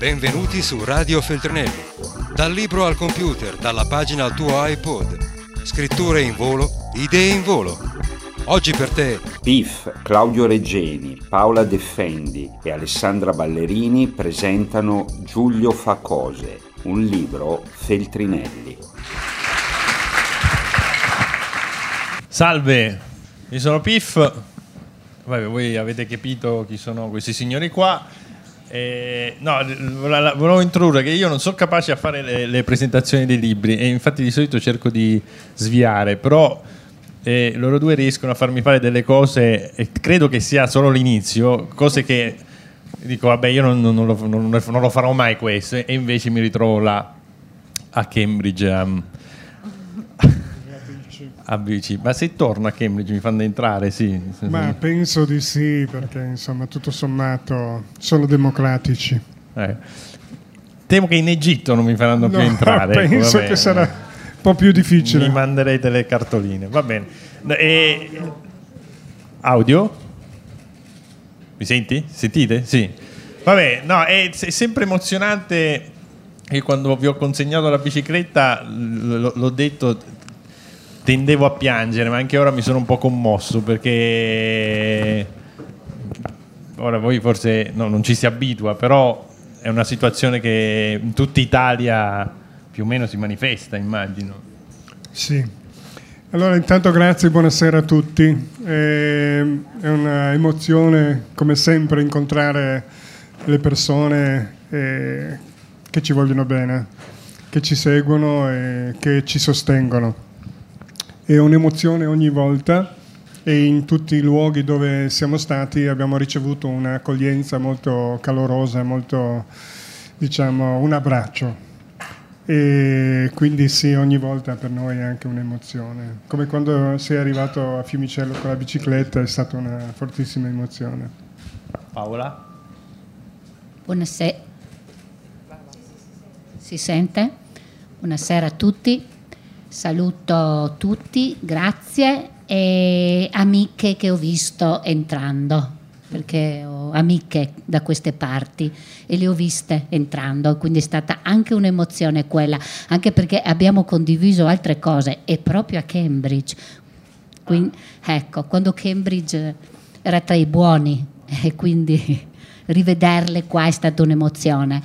Benvenuti su Radio Feltrinelli. Dal libro al computer, dalla pagina al tuo iPod. Scritture in volo, idee in volo. Oggi per te PIF, Claudio Reggeni, Paola Defendi e Alessandra Ballerini presentano Giulio fa cose, un libro Feltrinelli. Salve, io sono Piff. Vabbè, voi avete capito chi sono questi signori qua. Eh, no, volevo introdurre che io non sono capace a fare le, le, presentazioni dei libri e infatti di solito cerco di sviare, però eh, loro due riescono a farmi fare delle cose e credo che sia solo l'inizio, cose che dico vabbè io non, non, lo, non, lo, farò mai questo e invece mi ritrovo là a Cambridge. Um, a bici. Ma se torno a Cambridge mi fanno entrare, sì. Ma penso di sì, perché insomma tutto sommato sono democratici. Eh. Temo che in Egitto non mi faranno no, più entrare. Penso ecco, che sarà un po' più difficile. Mi manderete le cartoline, va bene. E... Audio? Mi senti? Sentite? Sì. Vabbè, no, è, è sempre emozionante che quando vi ho consegnato la bicicletta l- l'ho detto tendevo a piangere, ma anche ora mi sono un po' commosso perché ora voi forse no, non ci si abitua, però è una situazione che in tutta Italia più o meno si manifesta, immagino. Sì. Allora, intanto grazie, buonasera a tutti. È un'emozione, come sempre, incontrare le persone eh, che ci vogliono bene, che ci seguono e che ci sostengono è un'emozione ogni volta e in tutti i luoghi dove siamo stati abbiamo ricevuto un'accoglienza molto calorosa, molto, diciamo, un abbraccio. E quindi sì, ogni volta per noi è anche un'emozione. Come quando sei arrivato a Fiumicello con la bicicletta è stata una fortissima emozione. Paola? Buonasera. Si sente? Buonasera a tutti. Saluto tutti, grazie e amiche che ho visto entrando perché ho amiche da queste parti e le ho viste entrando, quindi è stata anche un'emozione quella, anche perché abbiamo condiviso altre cose e proprio a Cambridge. Quindi, ecco, quando Cambridge era tra i buoni e quindi rivederle qua è stata un'emozione.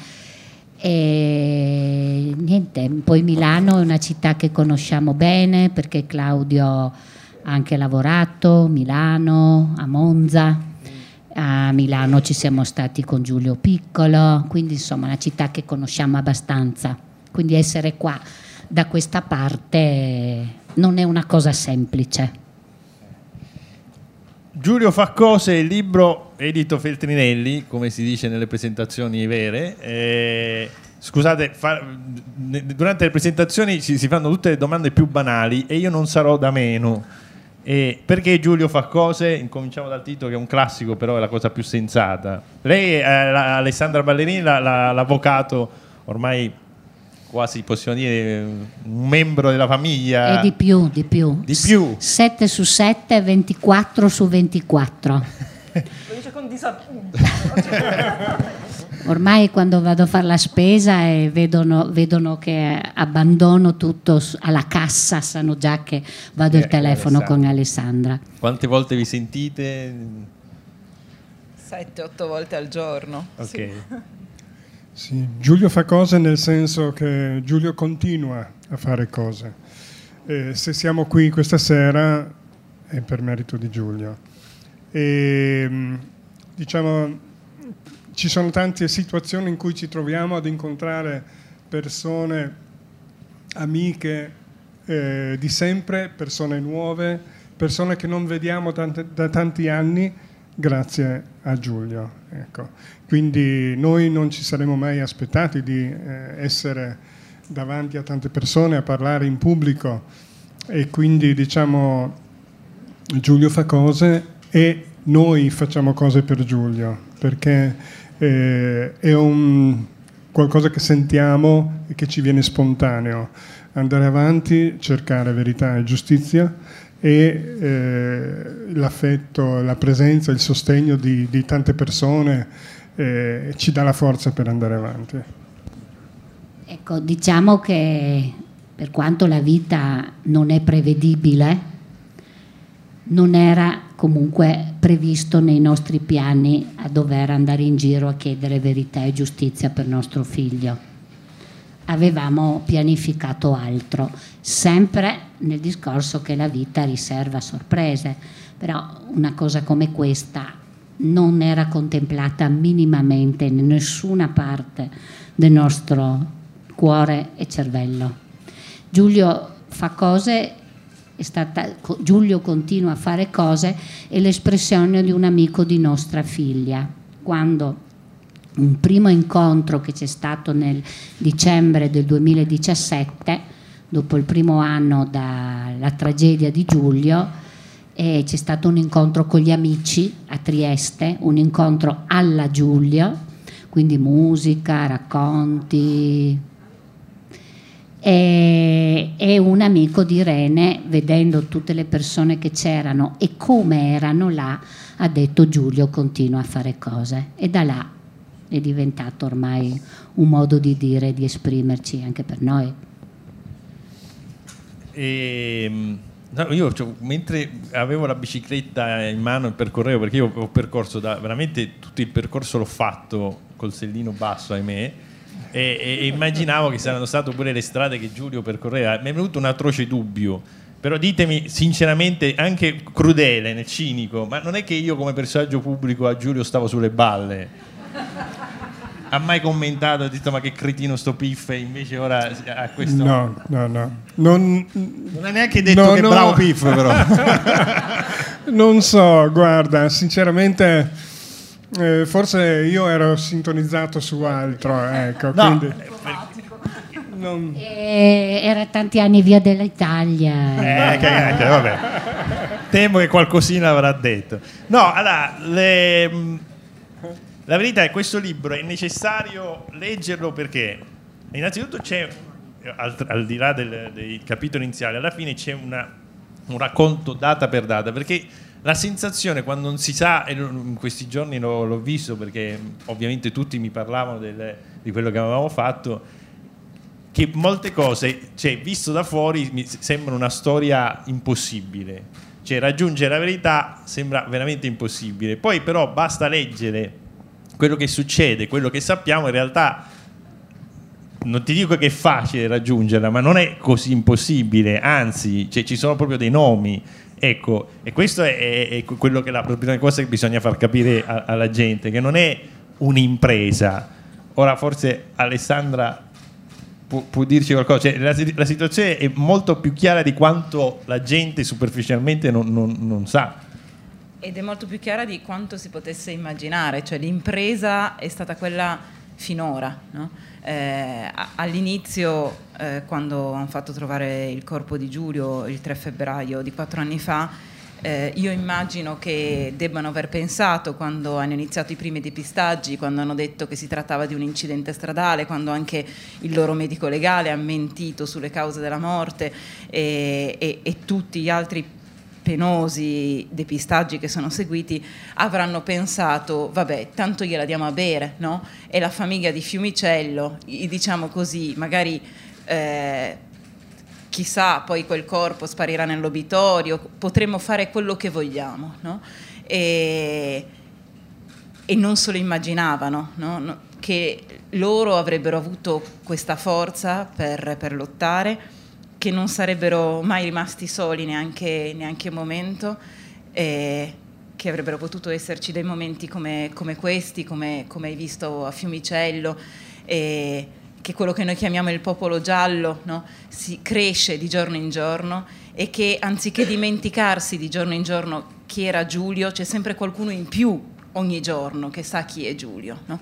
E niente, poi Milano è una città che conosciamo bene perché Claudio ha anche lavorato, Milano, a Monza. A Milano ci siamo stati con Giulio Piccolo, quindi insomma una città che conosciamo abbastanza. Quindi essere qua da questa parte non è una cosa semplice. Giulio fa cose, il libro edito Feltrinelli, come si dice nelle presentazioni vere. Eh, scusate, fa, durante le presentazioni si, si, fanno tutte le domande più banali e io non sarò da meno. Eh, perché Giulio fa cose? Incominciamo dal titolo che è un classico, però è la cosa più sensata. Lei, eh, Alessandra Ballerini, la, la, l'avvocato ormai quasi possiamo dire un membro della famiglia. E di più, di più. Di più. 7 su 7, 24 su 24. Con disappunto. Ormai quando vado a fare la spesa e vedono, vedono, che abbandono tutto alla cassa, sanno già che vado al eh, telefono Alessandra. con Alessandra. Quante volte vi sentite? 7-8 volte al giorno. Ok. Sì. Sì, Giulio fa cose nel senso che Giulio continua a fare cose. E se siamo qui questa sera è per merito di Giulio. E, mm, diciamo, ci sono tante situazioni in cui ci troviamo ad incontrare persone amiche eh, di sempre, persone nuove, persone che non vediamo tante, da tanti anni grazie a Giulio. Ecco. Quindi noi non ci saremmo mai aspettati di eh, essere davanti a tante persone a parlare in pubblico e quindi diciamo Giulio fa cose e noi facciamo cose per Giulio perché eh, è un qualcosa che sentiamo e che ci viene spontaneo andare avanti, cercare verità e giustizia e eh, l'affetto, la presenza, il sostegno di, di tante persone e ci dà la forza per andare avanti. Ecco, diciamo che per quanto la vita non è prevedibile, non era comunque previsto nei nostri piani a dover andare in giro a chiedere verità e giustizia per nostro figlio. Avevamo pianificato altro, sempre nel discorso che la vita riserva sorprese, però una cosa come questa non era contemplata minimamente in nessuna parte del nostro cuore e cervello. Giulio fa cose stata, Giulio continua a fare cose è l'espressione di un amico di nostra figlia. Quando un primo incontro che c'è stato nel dicembre del 2017, dopo il primo anno dalla tragedia di Giulio, e c'è stato un incontro con gli amici a Trieste, un incontro alla Giulio, quindi musica, racconti, e, e, un amico di Rene, vedendo tutte le persone che c'erano e come erano là, ha detto Giulio continua a fare cose e da là è diventato ormai un modo di dire, di esprimerci anche per noi. E, ehm, no, io cioè, mentre avevo la bicicletta in mano e percorrevo, perché io ho percorso da, veramente tutto il percorso l'ho fatto col sellino basso, ahimè, e, e, immaginavo che saranno state pure le strade che Giulio percorreva. Mi è venuto un atroce dubbio. Però ditemi sinceramente, anche crudele, nel cinico, ma non è che io come personaggio pubblico a Giulio stavo sulle balle? Ha mai commentato, ha detto ma che cretino sto Piffe, invece ora ha questo... No, no, no. Non, non ha neanche detto no, che no. bravo Piffe però. non so, guarda, sinceramente eh, forse io ero sintonizzato su altro, ecco, no, quindi... Non... Eh, era tanti anni via dell'Italia. Eh, che, che, vabbè. Temo che qualcosina avrà detto. No, allora, le, la verità è che questo libro è necessario leggerlo perché innanzitutto c'è, al, al di là del, dei capitoli iniziali, alla fine c'è una, un racconto data per data, perché la sensazione quando non si sa, e in questi giorni l'ho, l'ho visto perché ovviamente tutti mi parlavano del, di quello che avevamo fatto, che molte cose, cioè, visto da fuori, mi sembrano una storia impossibile. Cioè, raggiungere la verità sembra veramente impossibile. Poi però basta leggere quello che succede, quello che sappiamo, in realtà non ti dico che è facile raggiungerla, ma non è così impossibile, anzi, cioè, ci sono proprio dei nomi Ecco, e questo è, è, quello che la prima cosa che bisogna far capire a, alla gente, che non è un'impresa. Ora forse Alessandra può, può dirci qualcosa, cioè, la, la, situazione è molto più chiara di quanto la gente superficialmente non, non, non sa. Ed è molto più chiara di quanto si potesse immaginare, cioè l'impresa è stata quella finora. No? Eh, all'inizio, eh, quando hanno fatto trovare il corpo di Giulio il 3 febbraio di quattro anni fa, eh, io immagino che debbano aver pensato quando hanno iniziato i primi depistaggi, quando hanno detto che si trattava di un incidente stradale, quando anche il loro medico legale ha mentito sulle cause della morte e, e, e tutti gli altri penosi depistaggi che sono seguiti avranno pensato vabbè tanto gliela diamo a bere no? e la famiglia di Fiumicello diciamo così magari eh, chissà poi quel corpo sparirà nell'obitorio potremmo fare quello che vogliamo no? e, e, non se lo immaginavano no? che loro avrebbero avuto questa forza per, per lottare che non sarebbero mai rimasti soli neanche, neanche un momento, e che avrebbero potuto esserci dei momenti come, come questi, come, come, hai visto a Fiumicello, e che quello che noi chiamiamo il popolo giallo no? si cresce di giorno in giorno e che anziché dimenticarsi di giorno in giorno chi era Giulio, c'è sempre qualcuno in più ogni giorno che sa chi è Giulio. No?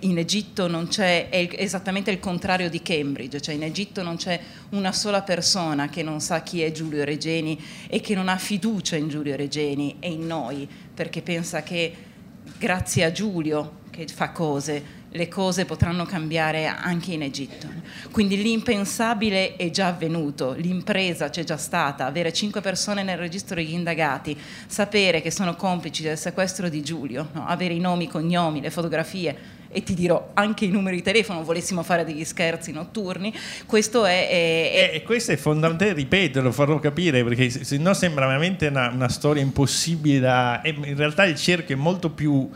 in Egitto non c'è, è esattamente il contrario di Cambridge, cioè in Egitto non c'è una sola persona che non sa chi è Giulio Regeni e che non ha fiducia in Giulio Regeni e in noi, perché pensa che grazie a Giulio che fa cose, le cose potranno cambiare anche in Egitto. Quindi l'impensabile è già avvenuto, l'impresa c'è già stata, avere cinque persone nel registro degli indagati, sapere che sono complici del sequestro di Giulio, no? avere i nomi, i cognomi, le fotografie, e ti dirò anche i numeri di telefono, volessimo fare degli scherzi notturni, questo è... è, è... E, questo è fondamentale ripeterlo, farlo capire, perché se no sembra veramente una, una storia impossibile da... In realtà il cerchio è molto più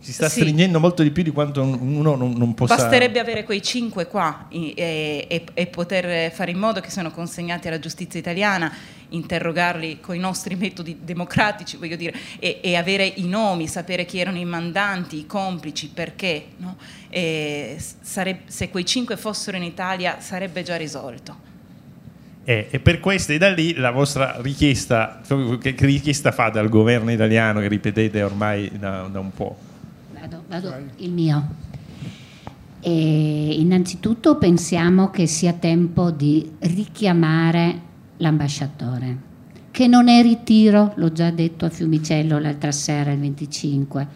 si sta sì. stringendo molto di più di quanto uno non, non possa. Basterebbe avere quei cinque qua e, e, e, poter fare in modo che siano consegnati alla giustizia italiana, interrogarli con i nostri metodi democratici, voglio dire, e, e avere i nomi, sapere chi erano i mandanti, i complici, perché. No? Sareb- se quei cinque fossero in Italia sarebbe già risolto. Eh, e per questo e da lì la vostra richiesta, che richiesta fate al governo italiano che ripetete ormai da, da un po'? Vado, il mio. E innanzitutto pensiamo che sia tempo di richiamare l'ambasciatore, che non è ritiro, l'ho già detto a Fiumicello l'altra sera, il 25.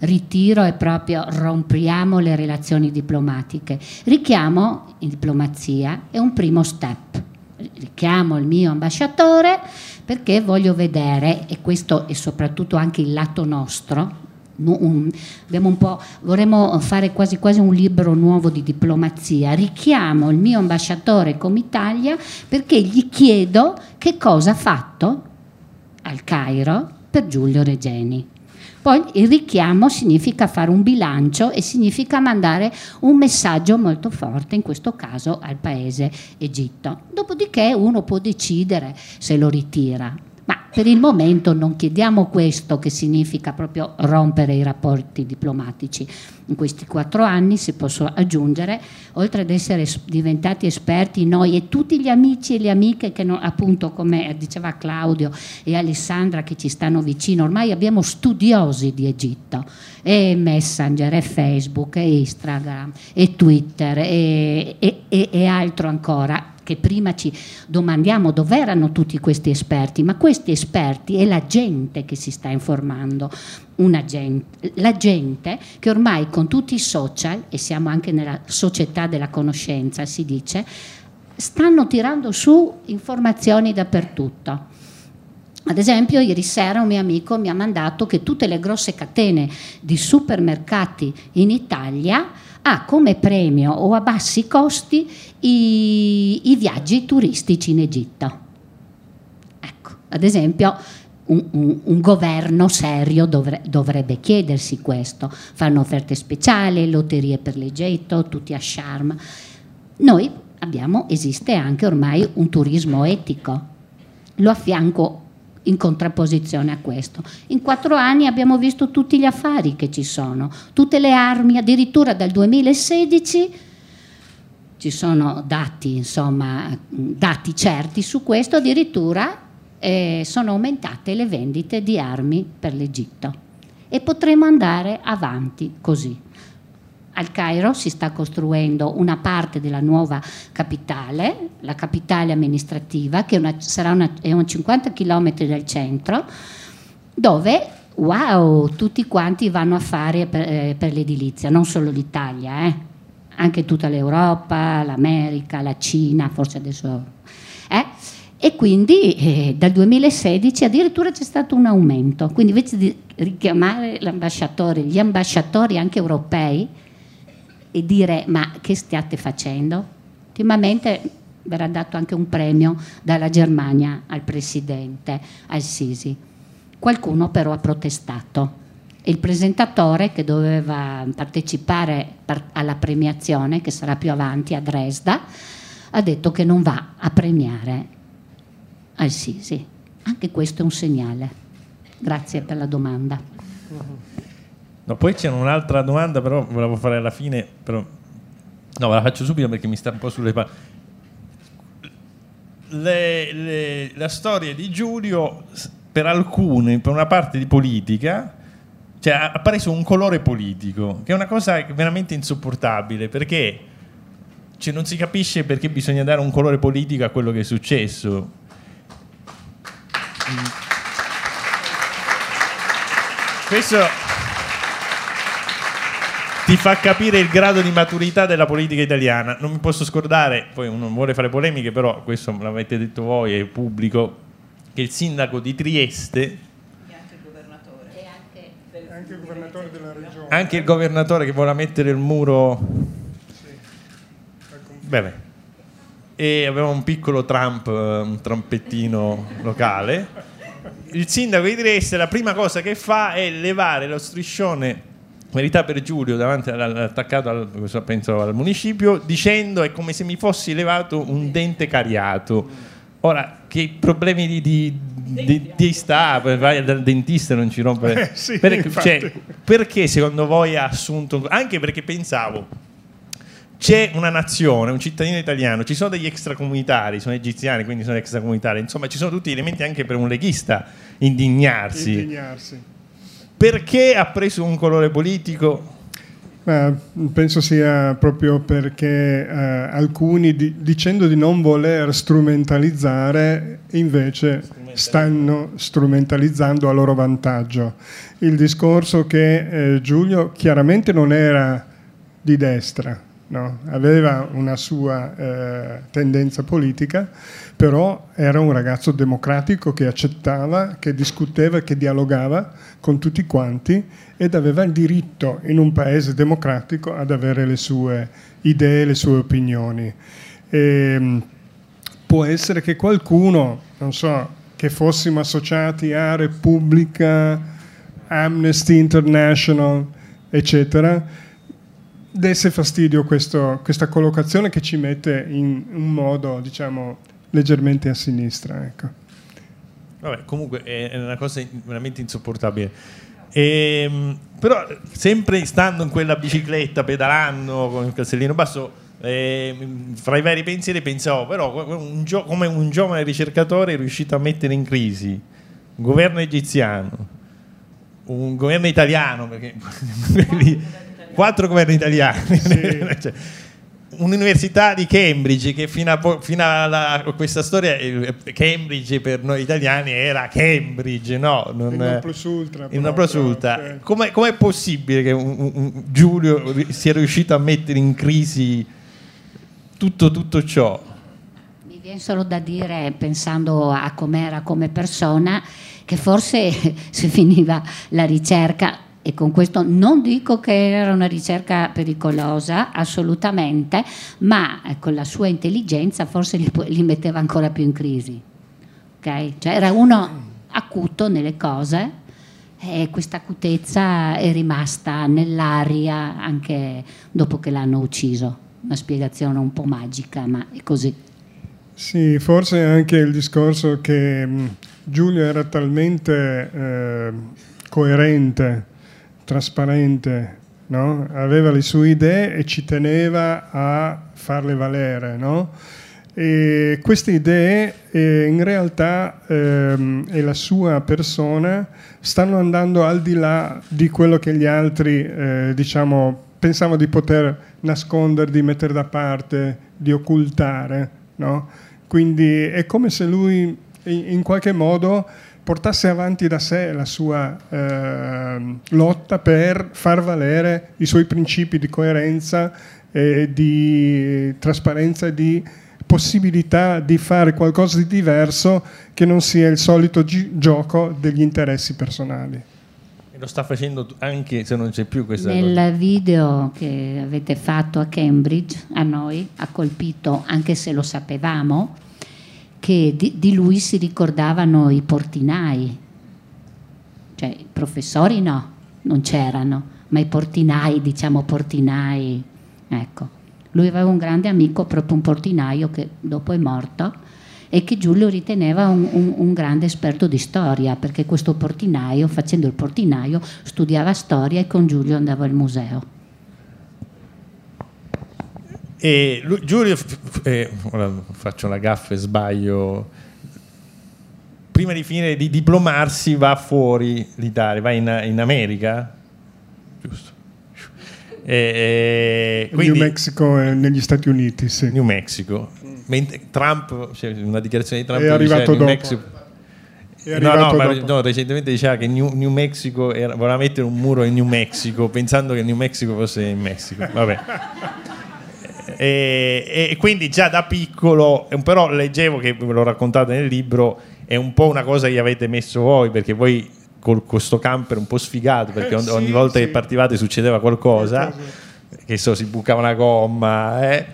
Ritiro è proprio rompiamo le relazioni diplomatiche. Richiamo in diplomazia è un primo step. Richiamo il mio ambasciatore perché voglio vedere, e questo è soprattutto anche il lato nostro, un, un vorremmo fare quasi quasi un libro nuovo di diplomazia. Richiamo il mio ambasciatore come Italia perché gli chiedo che cosa ha fatto al Cairo per Giulio Regeni. Poi il richiamo significa fare un bilancio e significa mandare un messaggio molto forte, in questo caso al paese Egitto. Dopodiché uno può decidere se lo ritira per il momento non chiediamo questo, che significa proprio rompere i rapporti diplomatici. In questi quattro anni si possono aggiungere, oltre ad essere diventati esperti noi e tutti gli amici e le amiche che non, appunto come diceva Claudio e Alessandra che ci stanno vicino, ormai abbiamo studiosi di Egitto, e Messenger, e Facebook, e Instagram, e Twitter, e, e, e, e altro ancora che prima ci domandiamo dove erano tutti questi esperti, ma questi esperti è la gente che si sta informando, gente, la gente che ormai con tutti i social, e siamo anche nella società della conoscenza, si dice, stanno tirando su informazioni dappertutto. Ad esempio, ieri sera un mio amico mi ha mandato che tutte le grosse catene di supermercati in Italia ha come premio o a bassi costi i, i viaggi turistici in Egitto. Ecco, ad esempio, un, un, un, governo serio dovre, dovrebbe chiedersi questo. Fanno offerte speciali, lotterie per l'Egitto, tutti a charme. Noi abbiamo, esiste anche ormai un turismo etico. Lo affianco in contrapposizione a questo. In quattro anni abbiamo visto tutti gli affari che ci sono, tutte le armi, addirittura dal 2016 ci sono dati, insomma, dati certi su questo, addirittura eh, sono aumentate le vendite di armi per l'Egitto e potremo andare avanti così. Al Cairo si sta costruendo una parte della nuova capitale, la capitale amministrativa, che una, sarà una, è un 50 km dal centro, dove wow, tutti quanti vanno a fare per, eh, per l'edilizia, non solo l'Italia, eh, anche tutta l'Europa, l'America, la Cina, forse adesso... Eh? E quindi eh, dal 2016 addirittura c'è stato un aumento. Quindi invece di richiamare l'ambasciatore, gli ambasciatori anche europei, e dire ma che stiate facendo? Ultimamente verrà dato anche un premio dalla Germania al presidente, al Sisi. Qualcuno però ha protestato. Il presentatore che doveva partecipare alla premiazione, che sarà più avanti a Dresda, ha detto che non va a premiare al Sisi. Anche questo è un segnale. Grazie per la domanda. No, poi c'è un'altra domanda, però volevo fare alla fine, però... No, la faccio subito perché mi sta un po' sulle palle. Le, le, la storia di Giulio, per alcuni, per una parte di politica, cioè ha preso un colore politico, che è una cosa veramente insopportabile, perché cioè, non si capisce perché bisogna dare un colore politico a quello che è successo. Questo ti fa capire il grado di maturità della politica italiana. Non mi posso scordare, poi non vuole fare polemiche, però questo me l'avete detto voi, è pubblico, che il sindaco di Trieste E anche il governatore. Anche il governatore della regione. anche il governatore che vuole mettere il muro. Bene. E aveva un piccolo Trump, un trampettino locale. Il sindaco di Trieste la prima cosa che fa è levare lo striscione Verità per Giulio davanti al- attaccato al, penso al municipio dicendo è come se mi fossi levato un dente cariato. Ora, che problemi di, di, di, di sta, vai dal dentista e non ci rompe. Eh, sì, perché, cioè, perché secondo voi ha assunto anche perché pensavo c'è una nazione, un cittadino italiano, ci sono degli extracomunitari, sono egiziani, quindi sono extracomunitari, insomma ci sono tutti gli elementi anche per un leghista indignarsi. Indignarsi. Perché ha preso un colore politico? Ma penso sia proprio perché eh, alcuni di- dicendo di non voler strumentalizzare invece stanno strumentalizzando a loro vantaggio. Il discorso che eh, Giulio chiaramente non era di destra, no? aveva una sua eh, tendenza politica, però era un ragazzo democratico che accettava, che discuteva, che dialogava con tutti quanti ed aveva il diritto in un paese democratico ad avere le sue idee, le sue opinioni. E, può essere che qualcuno, non so, che fossimo associati a Repubblica, Amnesty International, eccetera, desse fastidio questo- questa collocazione che ci mette in un modo, diciamo, leggermente a sinistra. Ecco. Vabbè, comunque è una cosa veramente insopportabile. Ehm, però sempre stando in quella bicicletta, pedalando con il castellino basso, ehm, fra i vari pensieri pensavo, però un gio- come un giovane ricercatore è riuscito a mettere in crisi un governo egiziano, un governo italiano, perché quattro governi italiani, Cioè, un'università di Cambridge che fino a, fino a questa storia eh, Cambridge per noi italiani era Cambridge no non, Il non plus ultra. non plus ultra. sì. Com'è, com'è possibile che un- un- un Giulio sia riuscito a mettere in crisi tutto, tutto ciò? Mi viene solo da dire, pensando a com'era come persona, che forse se finiva la ricerca, e con questo non dico che era una ricerca pericolosa, assolutamente, ma con la sua intelligenza forse li, li metteva ancora più in crisi. Ok? Cioè era uno acuto nelle cose e questa acutezza è rimasta nell'aria anche dopo che l'hanno ucciso. Una spiegazione un po' magica, ma è così. Sì, forse anche il discorso che Giulio era talmente eh, coerente, trasparente, no? aveva le sue idee e ci teneva a farle valere. no? E queste idee eh, in realtà ehm, e la sua persona stanno andando al di là di quello che gli altri eh, diciamo, pensavano di poter nascondere, di mettere da parte, di occultare. no? Quindi è come se lui in in qualche modo portasse avanti da sé la sua ehm, lotta per far valere i suoi principi di coerenza, e di trasparenza e di possibilità di fare qualcosa di diverso che non sia il solito gi- gioco degli interessi personali. E lo sta facendo anche se non c'è più questa cosa. Nel video che avete fatto a Cambridge, a noi, ha colpito, anche se lo sapevamo, che di, di lui si ricordavano i portinai. Cioè, i professori no, non c'erano, ma i portinai, diciamo portinai, ecco. Lui aveva un grande amico, proprio un portinaio che dopo è morto e che Giulio riteneva un, un- un grande esperto di storia, perché questo portinaio, facendo il portinaio, studiava storia e con Giulio andava al museo. E lui- Giulio, eh, ora faccio la gaffa e sbaglio. Prima di finire di diplomarsi, va fuori l'Italia, va in, in America, giusto? E, e quindi- New Mexico e negli Stati Uniti, sì. New Mexico. Mentre Trump, c'è una dichiarazione di Trump È arrivato dopo. Mexico- è No, no, ma no, recentemente diceva che New, New Mexico era- voleva mettere un muro in New Mexico pensando che New Mexico fosse in Messico. Vabbè. E, e quindi già da piccolo, eh, però leggevo che ve l'ho raccontato nel libro, è un po' una cosa che gli avete messo voi perché voi con questo camper un po' sfigato perché Eh, ogni, sì, volta sì. che partivate succedeva qualcosa, Qualcosa. che so, si bucava una gomma, eh.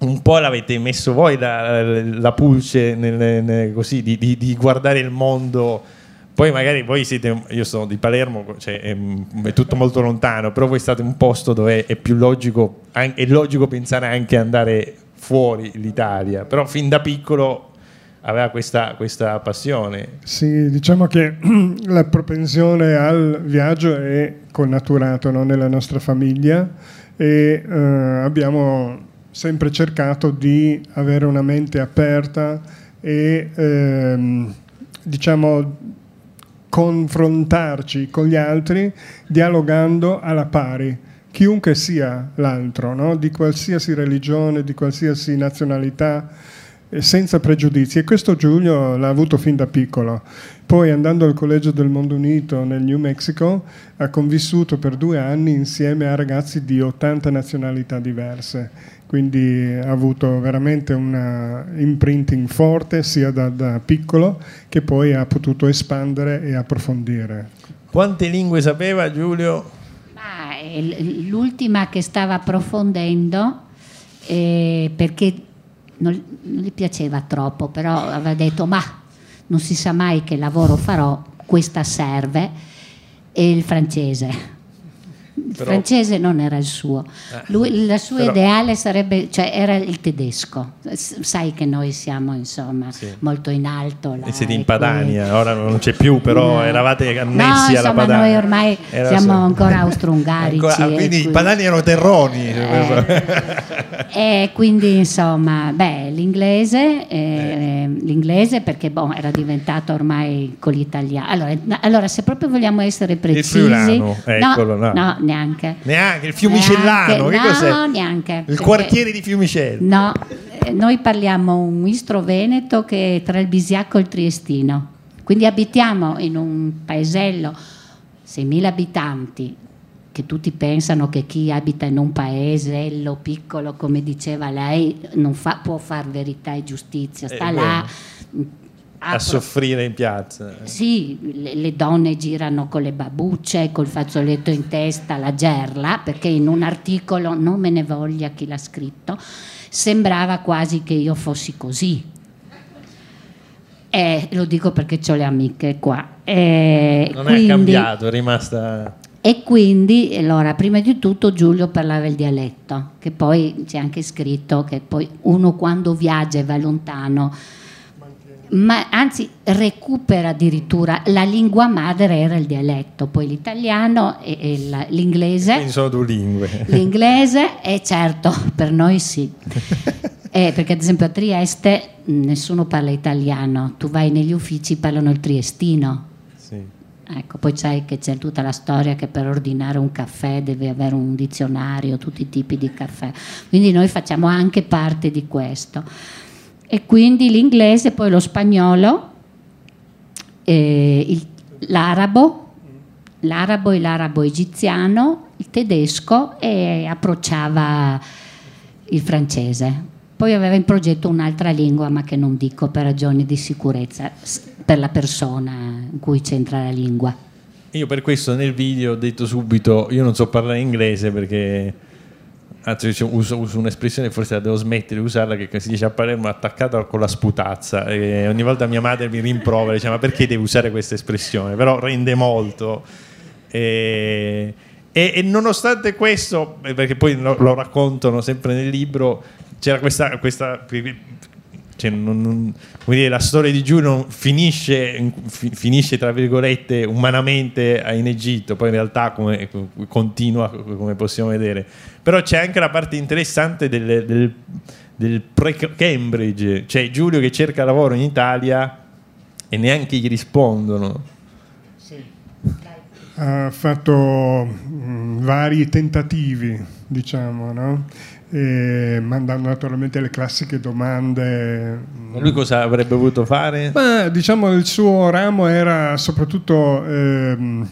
un po' l'avete messo voi la, la pulce nel- nel- così, di, di- di guardare il mondo. Poi magari voi siete, io sono di Palermo, cioè è, è tutto molto lontano, però voi state in un posto dove è più logico, è logico pensare anche andare fuori l'Italia, però fin da piccolo aveva questa, questa passione. Sì, diciamo che la propensione al viaggio è connaturato no, nella nostra famiglia e eh, abbiamo sempre cercato di avere una mente aperta e ehm, diciamo confrontarci con gli altri dialogando alla pari, chiunque sia l'altro, no? di qualsiasi religione, di qualsiasi nazionalità, eh, senza pregiudizi. E questo Giulio l'ha avuto fin da piccolo. Poi andando al Collegio del Mondo Unito nel New Mexico ha convissuto per due anni insieme a ragazzi di 80 nazionalità diverse. Quindi ha avuto veramente un imprinting forte sia da, da piccolo che poi ha potuto espandere e approfondire. Quante lingue sapeva Giulio? L- l'ultima che stava approfondendo eh, perché non, non gli piaceva troppo, però aveva detto ma non si sa mai che lavoro farò, questa serve, e il francese. Il Però- francese non era il suo, Lui, la sua però- ideale sarebbe, cioè era il tedesco. Sai che noi siamo insomma Sì. molto in alto. là, E siete in Padania, ora non c'è più, però No. eravate No, annessi alla insomma, Padania. noi ormai Era siamo so- ancora austro-ungarici. Ancora- quindi i qui- padani erano terroni. Eh, e quindi insomma, beh, l'inglese, eh, l'inglese perché boh, era diventato ormai con l'italiano. Allora, allora, se proprio vogliamo essere precisi, friulano, eccolo, no. no, neanche. Neanche il fiumicellano, Neanche, che cos'è? No, neanche. Il perché- quartiere di Fiumicello. No, eh, noi parliamo un istro veneto che è tra il Bisiacco e il Triestino. Quindi abitiamo in un paesello, 6.000 abitanti, che tutti pensano che chi abita in un paesello piccolo, come diceva lei, non fa- può fare verità e giustizia, sta È là. vero. A soffrire in piazza. sì, le, le donne girano con le babucce, col fazzoletto in testa, la gerla, perché in un articolo, non me ne voglia chi l'ha scritto, sembrava quasi che io fossi così. Eh, lo dico perché ho le amiche qua. Eh, Non quindi- è cambiato, è rimasta. e quindi, allora, prima di tutto Giulio parlava il dialetto, che poi c'è anche scritto che poi uno quando viaggia e va lontano, ma anzi recupera addirittura la lingua madre era il dialetto, poi l'italiano e, e la- l'inglese. Quindi sono due lingue. L'inglese, e certo, per noi sì. Eh, perché ad esempio a Trieste nessuno parla italiano, tu vai negli uffici parlano il triestino. Sì. Ecco, poi sai che c'è tutta la storia che per ordinare un caffè devi avere un dizionario, tutti i tipi di caffè. Quindi noi facciamo anche parte di questo. E quindi l'inglese, poi lo spagnolo, eh, il- l'arabo, l'arabo e l'arabo egiziano, il tedesco e approcciava il francese. Poi aveva in progetto un'altra lingua, ma che non dico per ragioni di sicurezza, per la persona in cui c'entra la lingua. Io per questo nel video ho detto subito, io non so parlare inglese perché, anzi io uso, uso un'espressione, forse la devo smettere di usarla, che si dice a Palermo attaccata con la sputazza. E ogni volta mia madre mi rimprovera, dice ma perché devi usare questa espressione? Però rende molto. E, e- e nonostante questo, eh, perché poi lo, lo raccontano sempre nel libro, c'era questa... questa cioè, non- non- come dire, la storia di Giulio non finisce, in- fi- finisce, tra virgolette umanamente in Egitto, poi in realtà come, continua come possiamo vedere. Però c'è anche la parte interessante del, del- del pre-Cambridge, cioè Giulio che cerca lavoro in Italia e neanche gli rispondono. ha fatto mh, vari tentativi, diciamo, no? E mandando naturalmente le classiche domande. Ma lui cosa avrebbe voluto fare? Beh, diciamo il suo ramo era soprattutto ehm,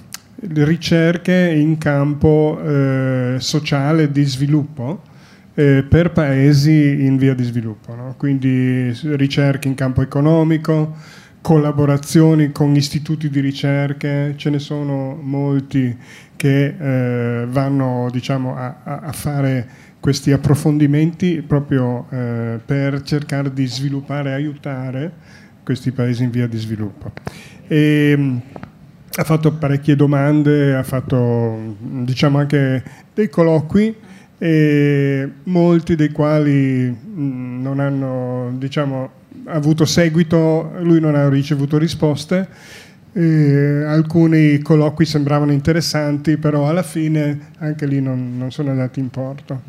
ricerche in campo eh, sociale di sviluppo eh, per paesi in via di sviluppo, no? quindi ricerche in campo economico, collaborazioni con istituti di ricerca, ce ne sono molti che eh, vanno diciamo, a, a, fare questi approfondimenti proprio eh, per cercare di sviluppare e aiutare questi paesi in via di sviluppo. E, ehm, ha fatto parecchie domande, ha fatto diciamo anche dei colloqui e molti dei quali mh, non hanno diciamo, avuto seguito, lui non ha ricevuto risposte. Eh, alcuni colloqui sembravano interessanti, però alla fine anche lì non, non sono andati in porto.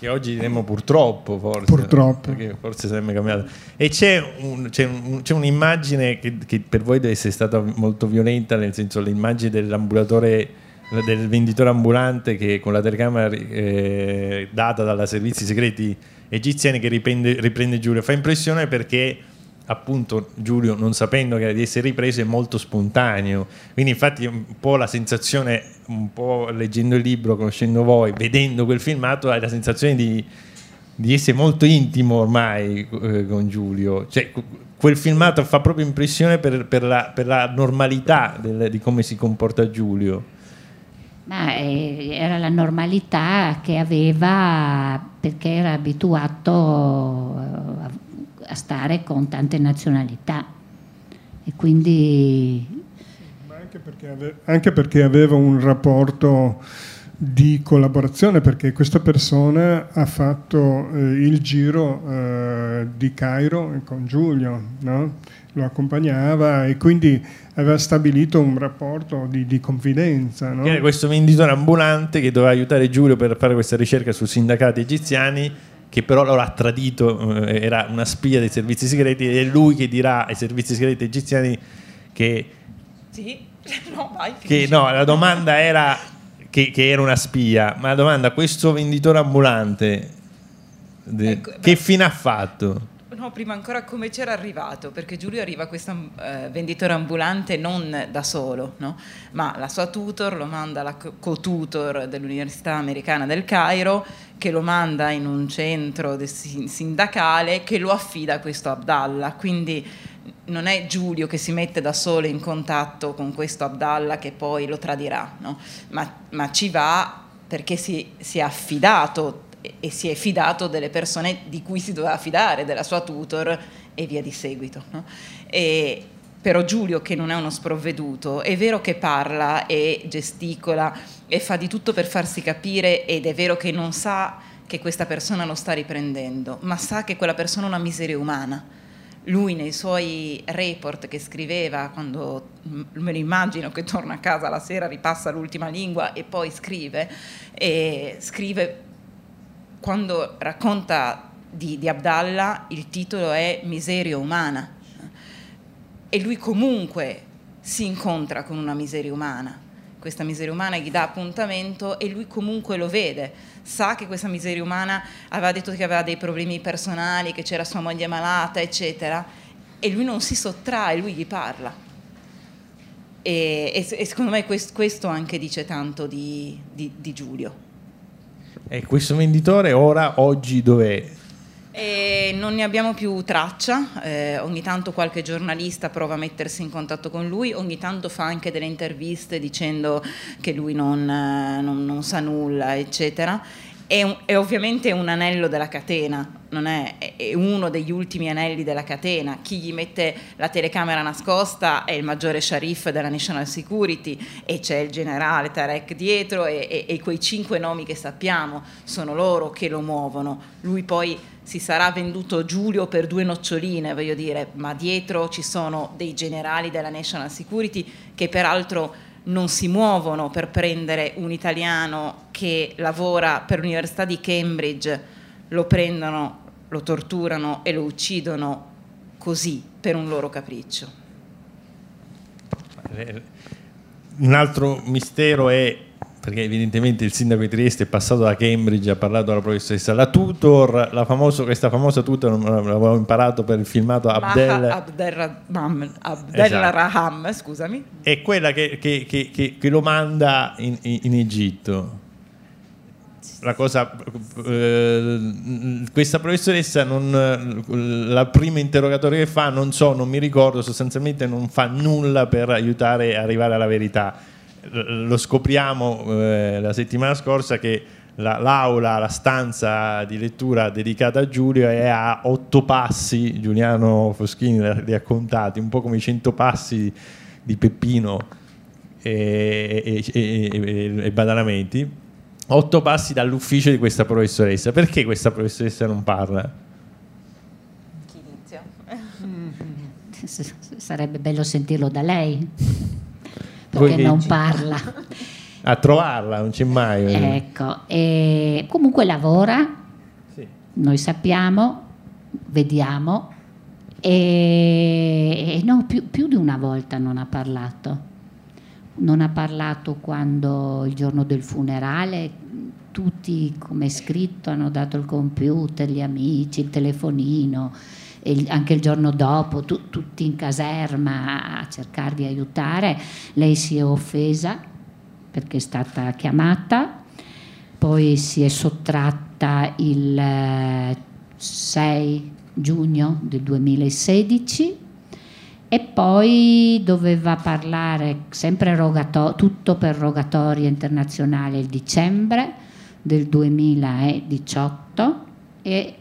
Che oggi diremmo purtroppo, forse. Purtroppo. Perché forse sarebbe cambiato. E c'è, un, c'è, un, c'è un'immagine che, che, per voi deve essere stata molto violenta, nel senso l'immagine dell'ambulatore del venditore ambulante che con la telecamera eh, data dalla servizi segreti egiziani che riprende, riprende Giulio. Fa impressione perché appunto Giulio non sapendo che era di essere ripreso è molto spontaneo quindi infatti un po' la sensazione un po' leggendo il libro conoscendo voi vedendo quel filmato hai la sensazione di, di essere molto intimo ormai eh, con Giulio. Cioè, quel filmato fa proprio impressione per, per, la, per la, normalità del, di come si comporta Giulio. Ma eh, era la normalità che aveva perché era abituato eh, a stare con tante nazionalità. E quindi... Anche perché, ave- anche perché aveva un rapporto di collaborazione perché questa persona ha fatto eh, il giro eh, di Cairo con Giulio, no? lo accompagnava e quindi aveva stabilito un rapporto di, di confidenza. No? Era questo venditore ambulante che doveva aiutare Giulio per fare questa ricerca su sindacati egiziani che però lo ha tradito, eh, era una spia dei servizi segreti ed è lui che dirà ai servizi segreti egiziani che... Sì, no, vai. Che, no, la domanda era che, che, era una spia, ma la domanda, questo venditore ambulante, de, ecco, che fine ha fatto? no, prima ancora come c'era arrivato, perché Giulio arriva questo eh, venditore ambulante non da solo, no? ma la sua tutor lo manda la co-tutor dell'Università Americana del Cairo, che lo manda in un centro sindacale che lo affida a questo Abdallah. Quindi non è Giulio che si mette da solo in contatto con questo Abdallah che poi lo tradirà, no? ma, ma, ci va perché si, si è affidato e si è fidato delle persone di cui si doveva fidare, della sua tutor e via di seguito. No? E, però Giulio, che non è uno sprovveduto, è vero che parla e gesticola e fa di tutto per farsi capire ed è vero che non sa che questa persona lo sta riprendendo, ma sa che quella persona è una miseria umana. Lui nei suoi report che scriveva, quando me lo immagino che torna a casa la sera, ripassa l'ultima lingua e poi scrive, e scrive quando racconta di, di Abdallah il titolo è Miseria umana e lui comunque si incontra con una miseria umana. Questa miseria umana gli dà appuntamento e lui comunque lo vede, sa che questa miseria umana aveva detto che aveva dei problemi personali, che c'era sua moglie malata, eccetera, e lui non si sottrae, lui gli parla. E, e, e secondo me questo, questo, anche dice tanto di, di, di Giulio. E questo venditore ora, oggi dov'è? E non ne abbiamo più traccia, eh, ogni tanto qualche giornalista prova a mettersi in contatto con lui, ogni tanto fa anche delle interviste dicendo che lui non, eh, non, non sa nulla, eccetera. È, è, ovviamente un anello della catena, è, è, uno degli ultimi anelli della catena. Chi gli mette la telecamera nascosta è il maggiore sheriff della National Security e c'è il generale Tarek dietro e, e, e quei cinque nomi che sappiamo sono loro che lo muovono. Lui poi si sarà venduto Giulio per due noccioline, voglio dire, ma dietro ci sono dei generali della National Security che peraltro non si muovono per prendere un italiano che lavora per l'Università di Cambridge, lo prendono, lo torturano e lo uccidono così per un loro capriccio. un altro mistero è perché evidentemente il sindaco di Trieste è passato da Cambridge, ha parlato della professoressa, la tutor, la famoso, questa famosa tutor l'avevo imparato per il filmato Abdel Abdelraham, Abdelraham esatto. scusami. È quella che, che, che, che lo manda in, in Egitto. La cosa, eh, questa professoressa, non, la prima interrogatorio che fa, non so, non mi ricordo, sostanzialmente non fa nulla per aiutare a arrivare alla verità lo scopriamo eh, la settimana scorsa che la, l'aula, la stanza di lettura dedicata a Giulio è a otto passi, Giuliano Foschini li ha contati, un po' come i cento passi di Peppino e, e, e, e Badalamenti, otto passi dall'ufficio di questa professoressa. Perché questa professoressa non parla? Chi inizia? Sarebbe bello sentirlo da lei perché non parla. A trovarla, non c'è mai. Ecco, e comunque lavora, sì. noi sappiamo, vediamo, e, e no, più, più, di una volta non ha parlato. Non ha parlato quando il giorno del funerale, tutti come scritto hanno dato il computer, gli amici, il telefonino anche il giorno dopo tu, tutti in caserma a cercare di aiutare, lei si è offesa perché è stata chiamata, poi si è sottratta il 6 eh, giugno del 2016 e poi doveva parlare sempre rogato, tutto per rogatoria internazionale il dicembre del 2018 e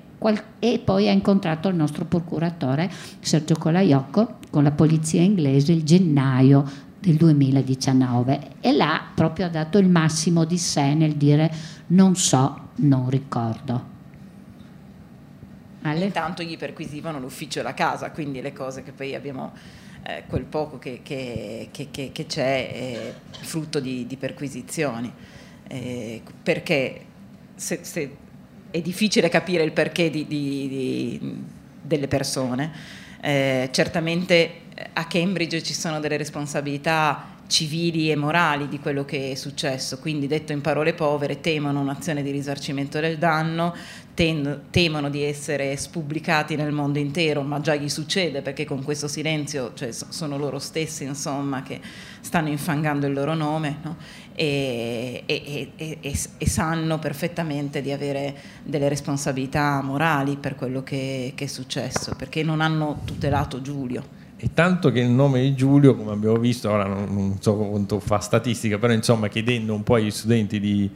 e poi ha incontrato il nostro procuratore Sergio Colaiocco con la polizia inglese il gennaio del 2019 e là proprio ha dato il massimo di sé nel dire non so, non ricordo. Ale? Intanto gli perquisivano l'ufficio e la casa, quindi le cose che poi abbiamo, eh, quel poco che, che, che, che, c'è è frutto di, di perquisizioni. Eh, perché se, se è difficile capire il perché di, di, di, delle persone. Eh, certamente eh, a Cambridge ci sono delle responsabilità civili e morali di quello che è successo, quindi detto in parole povere temono un'azione di risarcimento del danno, ten- temono di essere spubblicati nel mondo intero, ma già gli succede perché con questo silenzio cioè, sono loro stessi insomma, che stanno infangando il loro nome no? E, e, e, e, sanno perfettamente di avere delle responsabilità morali per quello che, che è successo, perché non hanno tutelato Giulio. E tanto che il nome di Giulio, come abbiamo visto, ora non, non so quanto fa statistica, però insomma chiedendo un po' agli studenti di,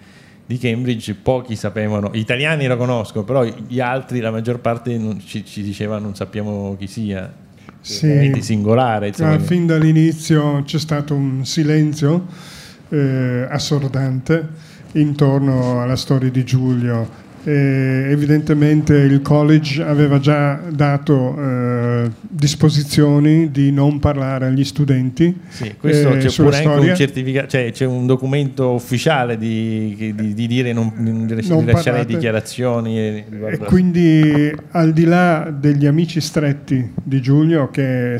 di Cambridge, pochi sapevano, gli italiani lo conoscono, però gli altri, la maggior parte non, ci, ci diceva non sappiamo chi sia. Sì, singolare. Insomma. Fin dall'inizio c'è stato un silenzio eh, assordante intorno alla storia di Giulio eh, evidentemente il college aveva già dato eh, disposizioni di non parlare agli studenti. Sì, questo eh, c'è pure anche un certificato, cioè c'è un documento ufficiale di, di, di dire non, non di rilasciare dichiarazioni. E, e quindi al di là degli amici stretti di Giulio che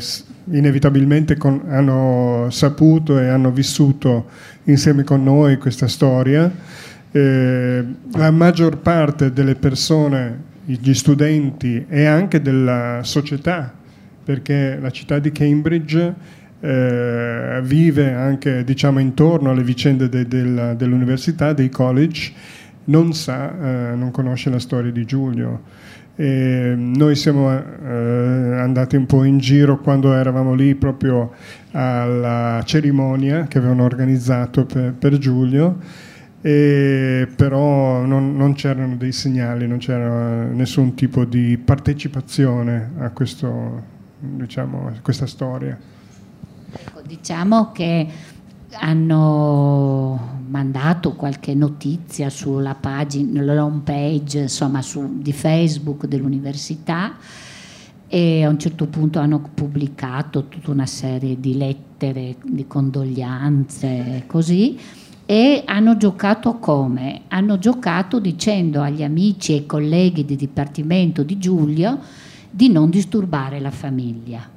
inevitabilmente con, hanno saputo e hanno vissuto insieme con noi questa storia, eh, la maggior parte delle persone, gli studenti e anche della società, perché la città di Cambridge eh, vive anche diciamo, intorno alle vicende de, de, dell'università, dei college, non sa, eh, non conosce la storia di Giulio. E noi siamo eh, andati un po' in giro quando eravamo lì proprio alla cerimonia che avevano organizzato per, per Giulio però non, non, c'erano dei segnali, non c'era nessun tipo di partecipazione a, questo, diciamo, questa storia. Ecco, diciamo che hanno mandato qualche notizia sulla pagina, home page insomma, su, di Facebook dell'università e a un certo punto hanno pubblicato tutta una serie di lettere di condoglianze così e hanno giocato come? Hanno giocato dicendo agli amici e ai colleghi di dipartimento di Giulio di non disturbare la famiglia.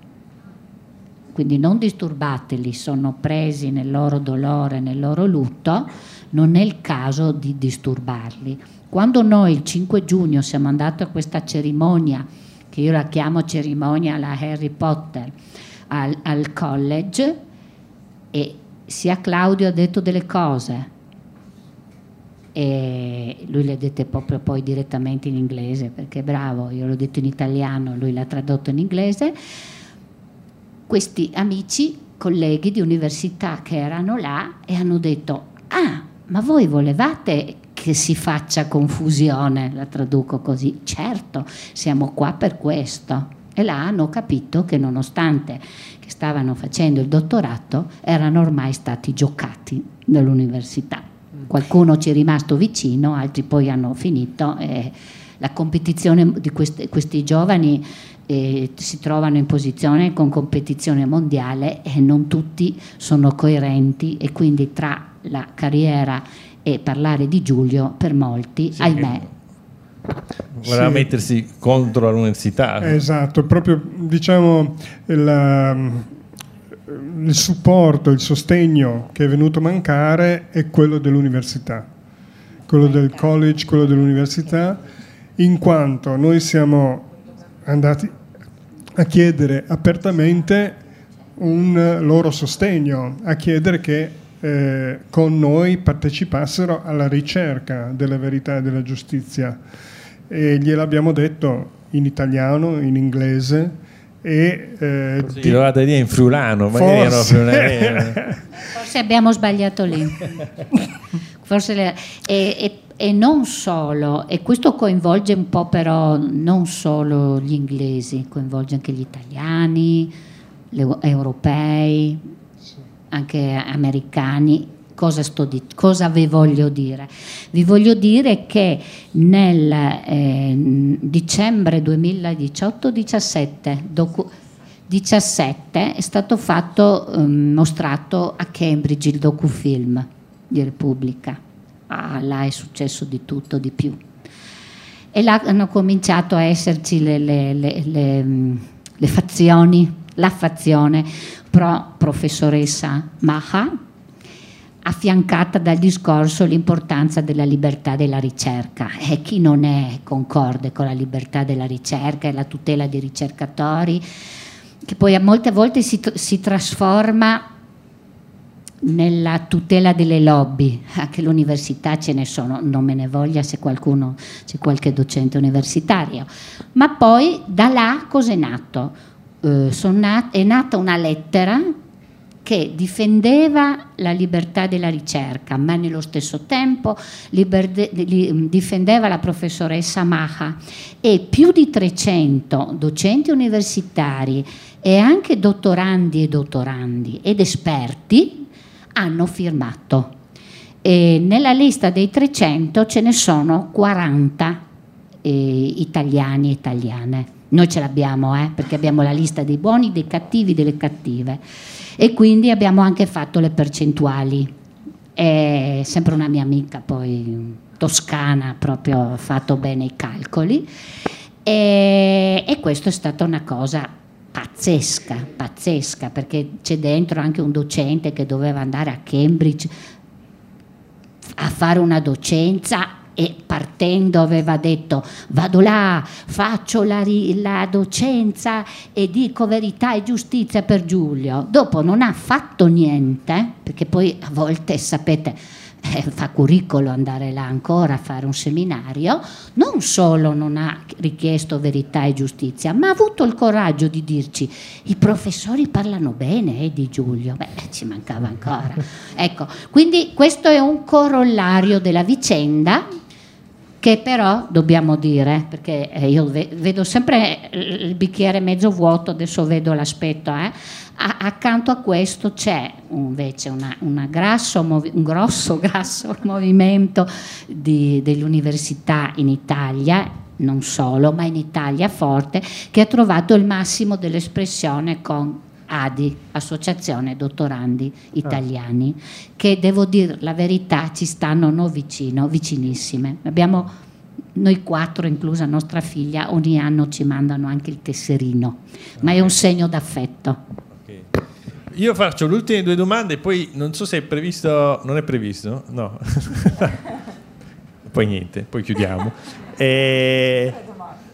Quindi non disturbateli, sono presi nel loro dolore, nel loro lutto, non è il caso di disturbarli. Quando noi il 5 giugno siamo andati a questa cerimonia, che io la chiamo cerimonia alla Harry Potter, al, al college, e sia Claudio ha detto delle cose, e lui le ha dette proprio poi direttamente in inglese perché bravo, io l'ho detto in italiano, lui l'ha tradotto in inglese. Questi amici, colleghi di università che erano là e hanno detto, ah, ma voi volevate che si faccia confusione, la traduco così, certo, siamo qua per questo. E là hanno capito che nonostante che stavano facendo il dottorato, erano ormai stati giocati dall'università qualcuno ci è rimasto vicino, altri poi hanno finito. Eh, la competizione di questi, questi giovani eh, si trovano in posizione con competizione mondiale e non tutti sono coerenti e quindi tra la carriera e parlare di Giulio per molti, sì. ahimè, voleva sì. mettersi contro l'università. Esatto, proprio diciamo il, il supporto, il sostegno che è venuto a mancare è quello dell'università, quello del college, quello dell'università, in quanto noi siamo andati a chiedere apertamente un loro sostegno, a chiedere che eh, con noi partecipassero alla ricerca della verità e della giustizia. E gliel'abbiamo detto in italiano, in inglese, e eh, forse ti... dovete dire in friulano forse. forse abbiamo sbagliato lì forse le... e, e, e, non solo e questo coinvolge un po' però non solo gli inglesi coinvolge anche gli italiani gli europei anche americani Cosa, di, cosa, vi voglio dire? Vi voglio dire che nel eh, dicembre 2018-17 docu- 17 è stato fatto, eh, mostrato a Cambridge il docufilm di Repubblica. Ah, là è successo di tutto, di più. E là hanno cominciato a esserci le, le, le, le fazioni, la fazione pro professoressa Maha, affiancata dal discorso l'importanza della libertà della ricerca. E chi non è concorde con la libertà della ricerca e la tutela dei ricercatori, che poi a molte volte si, si trasforma nella tutela delle lobby, anche l'università ce ne sono, non me ne voglia se qualcuno, c'è qualche docente universitario, ma poi da là cos'è nato? Eh, nat- è nata una lettera che difendeva la libertà della ricerca, ma nello stesso tempo liberde, li, difendeva la professoressa Maha. E più di 300 docenti universitari e anche dottorandi e dottorandi ed esperti hanno firmato. E nella lista dei 300 ce ne sono 40 eh, italiani e italiane. Noi ce l'abbiamo, eh, perché abbiamo la lista dei buoni, dei cattivi, delle cattive e quindi abbiamo anche fatto le percentuali. È sempre una mia amica poi toscana, proprio ha fatto bene i calcoli e, e questo è stata una cosa pazzesca, pazzesca, perché c'è dentro anche un docente che doveva andare a Cambridge a fare una docenza e partendo aveva detto vado là, faccio la, la, docenza e dico verità e giustizia per Giulio. Dopo non ha fatto niente, perché poi a volte sapete eh, fa curriculum andare là ancora a fare un seminario, non solo non ha richiesto verità e giustizia, ma ha avuto il coraggio di dirci i professori parlano bene eh, di Giulio. Beh, ci mancava ancora. ecco, quindi questo è un corollario della vicenda che però dobbiamo dire, perché eh, io vedo sempre il bicchiere mezzo vuoto, adesso vedo l'aspetto, eh, accanto a questo c'è invece una, una grasso, un grosso, grasso movimento di, delle università in Italia, non solo, ma in Italia forte, che ha trovato il massimo dell'espressione con ADI, Associazione Dottorandi Italiani, che devo dire la verità ci stanno no vicino, vicinissime. Abbiamo noi quattro, inclusa nostra figlia, ogni anno ci mandano anche il tesserino, ma è un segno d'affetto. Io faccio le ultime due domande e poi non so se è previsto, non è previsto, no. poi niente, poi chiudiamo. E...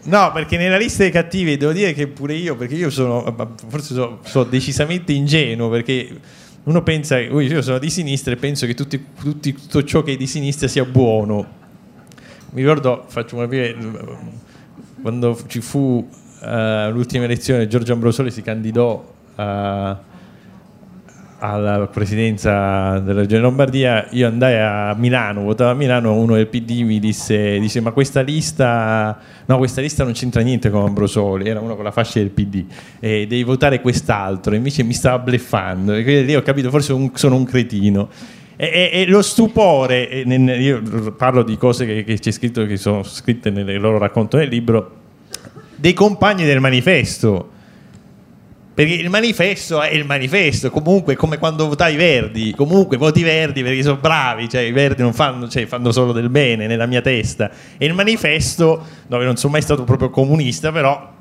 No, perché nella lista dei cattivi devo dire che pure io, perché io sono, forse sono, sono decisamente ingenuo, perché uno pensa, io sono di sinistra e penso che tutti, tutti, tutto ciò che è di sinistra sia buono. Mi ricordo, faccio una quando ci fu uh, l'ultima elezione Giorgio Ambrosoli si candidò uh, alla presidenza della regione Lombardia, io andai a Milano, votavo a Milano, uno del PD mi disse, disse ma questa lista, no questa lista non c'entra niente con Ambrosoli, era uno con la fascia del PD, e devi votare quest'altro, invece mi stava bleffando, e quindi lì ho capito, forse sono un cretino. E, e, e, lo stupore, io parlo di cose che, che c'è scritto, che sono scritte nel loro racconto nel libro, dei compagni del manifesto perché il manifesto è il manifesto, comunque come quando votavi Verdi, comunque voti Verdi perché sono bravi, cioè i Verdi non fanno, cioè, fanno solo del bene nella mia testa. E il manifesto, dove non sono mai stato proprio comunista, però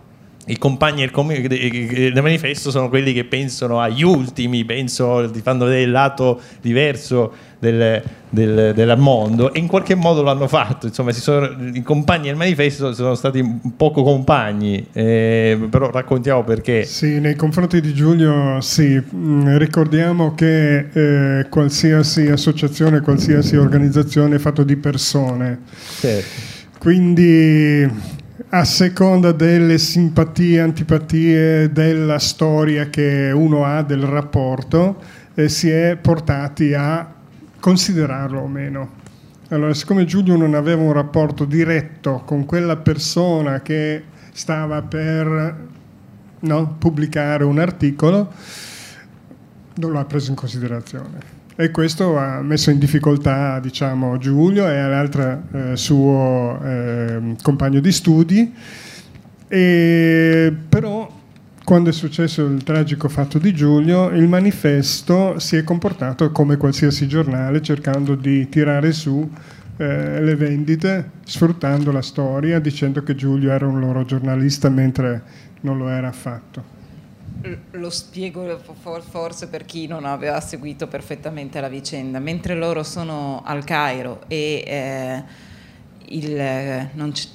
i compagni del, manifesto sono quelli che pensano agli ultimi, penso, fanno vedere il lato diverso del, del, del, mondo e in qualche modo l'hanno fatto. Insomma, sono, i compagni del manifesto sono stati poco compagni, eh, però raccontiamo perché. Sì, nei confronti di Giulio, sì, mm, ricordiamo che eh, qualsiasi associazione, qualsiasi organizzazione è fatto di persone. Certo. Quindi a seconda delle simpatie, antipatie, della storia che uno ha del rapporto, eh, si è portati a considerarlo o meno. Allora, siccome Giulio non aveva un rapporto diretto con quella persona che stava per no, pubblicare un articolo, non l'ha preso in considerazione e questo ha messo in difficoltà diciamo, Giulio e l'altro eh, suo eh, compagno di studi, e, però quando è successo il tragico fatto di Giulio, il manifesto si è comportato come qualsiasi giornale cercando di tirare su eh, le vendite, sfruttando la storia, dicendo che Giulio era un loro giornalista mentre non lo era affatto lo spiego forse per chi non aveva seguito perfettamente la vicenda. Mentre loro sono al Cairo e eh, il, non, c-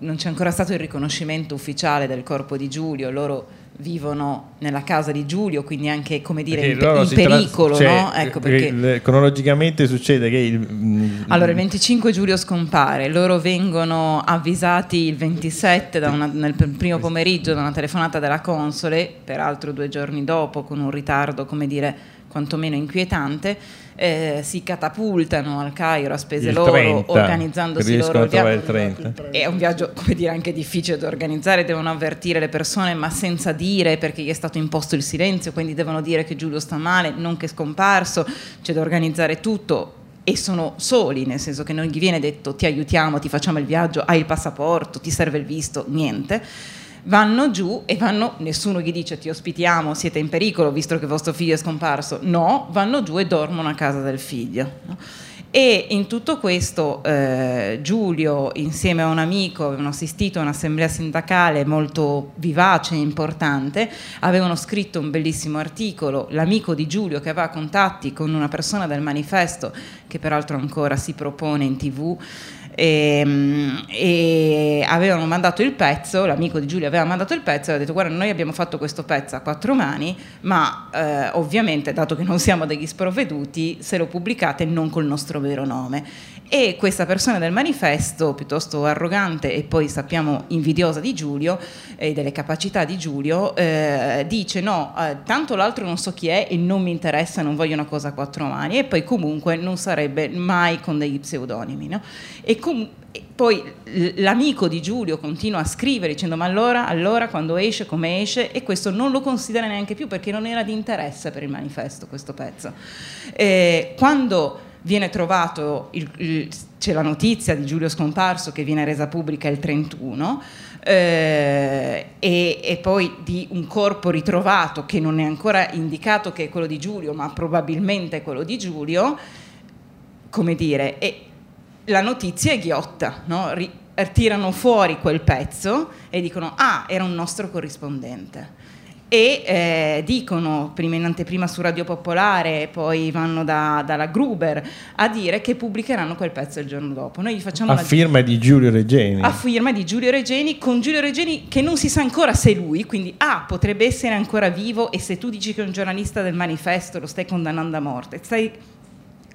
non, c'è ancora stato il riconoscimento ufficiale del corpo di Giulio, loro vivono nella casa di Giulio, quindi anche come dire in, in pericolo. Tra... Cioè, no? ecco perché... Cronologicamente succede che... Il... Mm, allora il 25 Giulio scompare, loro vengono avvisati il 27 una, nel primo pomeriggio da una telefonata della console, peraltro due giorni dopo con un ritardo come dire quantomeno inquietante eh, si catapultano al Cairo a spese il loro, 30, organizzandosi loro il viaggio. È un viaggio, come dire, anche difficile da organizzare, devono avvertire le persone, ma senza dire perché gli è stato imposto il silenzio, quindi devono dire che Giulio sta male, non che è scomparso, c'è da organizzare tutto e sono soli, nel senso che non gli viene detto ti aiutiamo, ti facciamo il viaggio, hai il passaporto, ti serve il visto, niente vanno giù e vanno, nessuno gli dice ti ospitiamo, siete in pericolo visto che vostro figlio è scomparso, no, vanno giù e dormono a casa del figlio. No? E in tutto questo eh, Giulio insieme a un amico avevano assistito a un'assemblea sindacale molto vivace e importante, avevano scritto un bellissimo articolo, l'amico di Giulio che aveva contatti con una persona del manifesto che peraltro ancora si propone in tv e, ehm, e, avevano mandato il pezzo, l'amico di Giulia aveva mandato il pezzo e ha detto guarda noi abbiamo fatto questo pezzo a quattro mani, ma eh, ovviamente dato che non siamo degli sprovveduti, se lo pubblicate non col nostro vero nome. E questa persona del manifesto, piuttosto arrogante e poi sappiamo invidiosa di Giulio e delle capacità di Giulio, eh, dice no, eh, tanto l'altro non so chi è e non mi interessa, non voglio una cosa a quattro mani e poi comunque non sarebbe mai con degli pseudonimi. No? E com- poi l'amico di Giulio continua a scrivere dicendo ma allora, allora quando esce, come esce e questo non lo considera neanche più perché non era di interesse per il manifesto questo pezzo. Eh, quando viene trovato, il, il, c'è la notizia di Giulio scomparso che viene resa pubblica il 31 eh, e, e, poi di un corpo ritrovato che non è ancora indicato che è quello di Giulio ma probabilmente è quello di Giulio, come dire, e la notizia è ghiotta, no? tirano fuori quel pezzo e dicono ah era un nostro corrispondente e eh, dicono prima in anteprima su Radio Popolare, poi vanno da, dalla Gruber a dire che pubblicheranno quel pezzo il giorno dopo. Noi facciamo a firma di Giulio Reggeni. a firma di Giulio Regeni, con Giulio Regeni che non si sa ancora se è lui, quindi A potrebbe essere ancora vivo e se tu dici che è un giornalista del manifesto lo stai condannando a morte, stai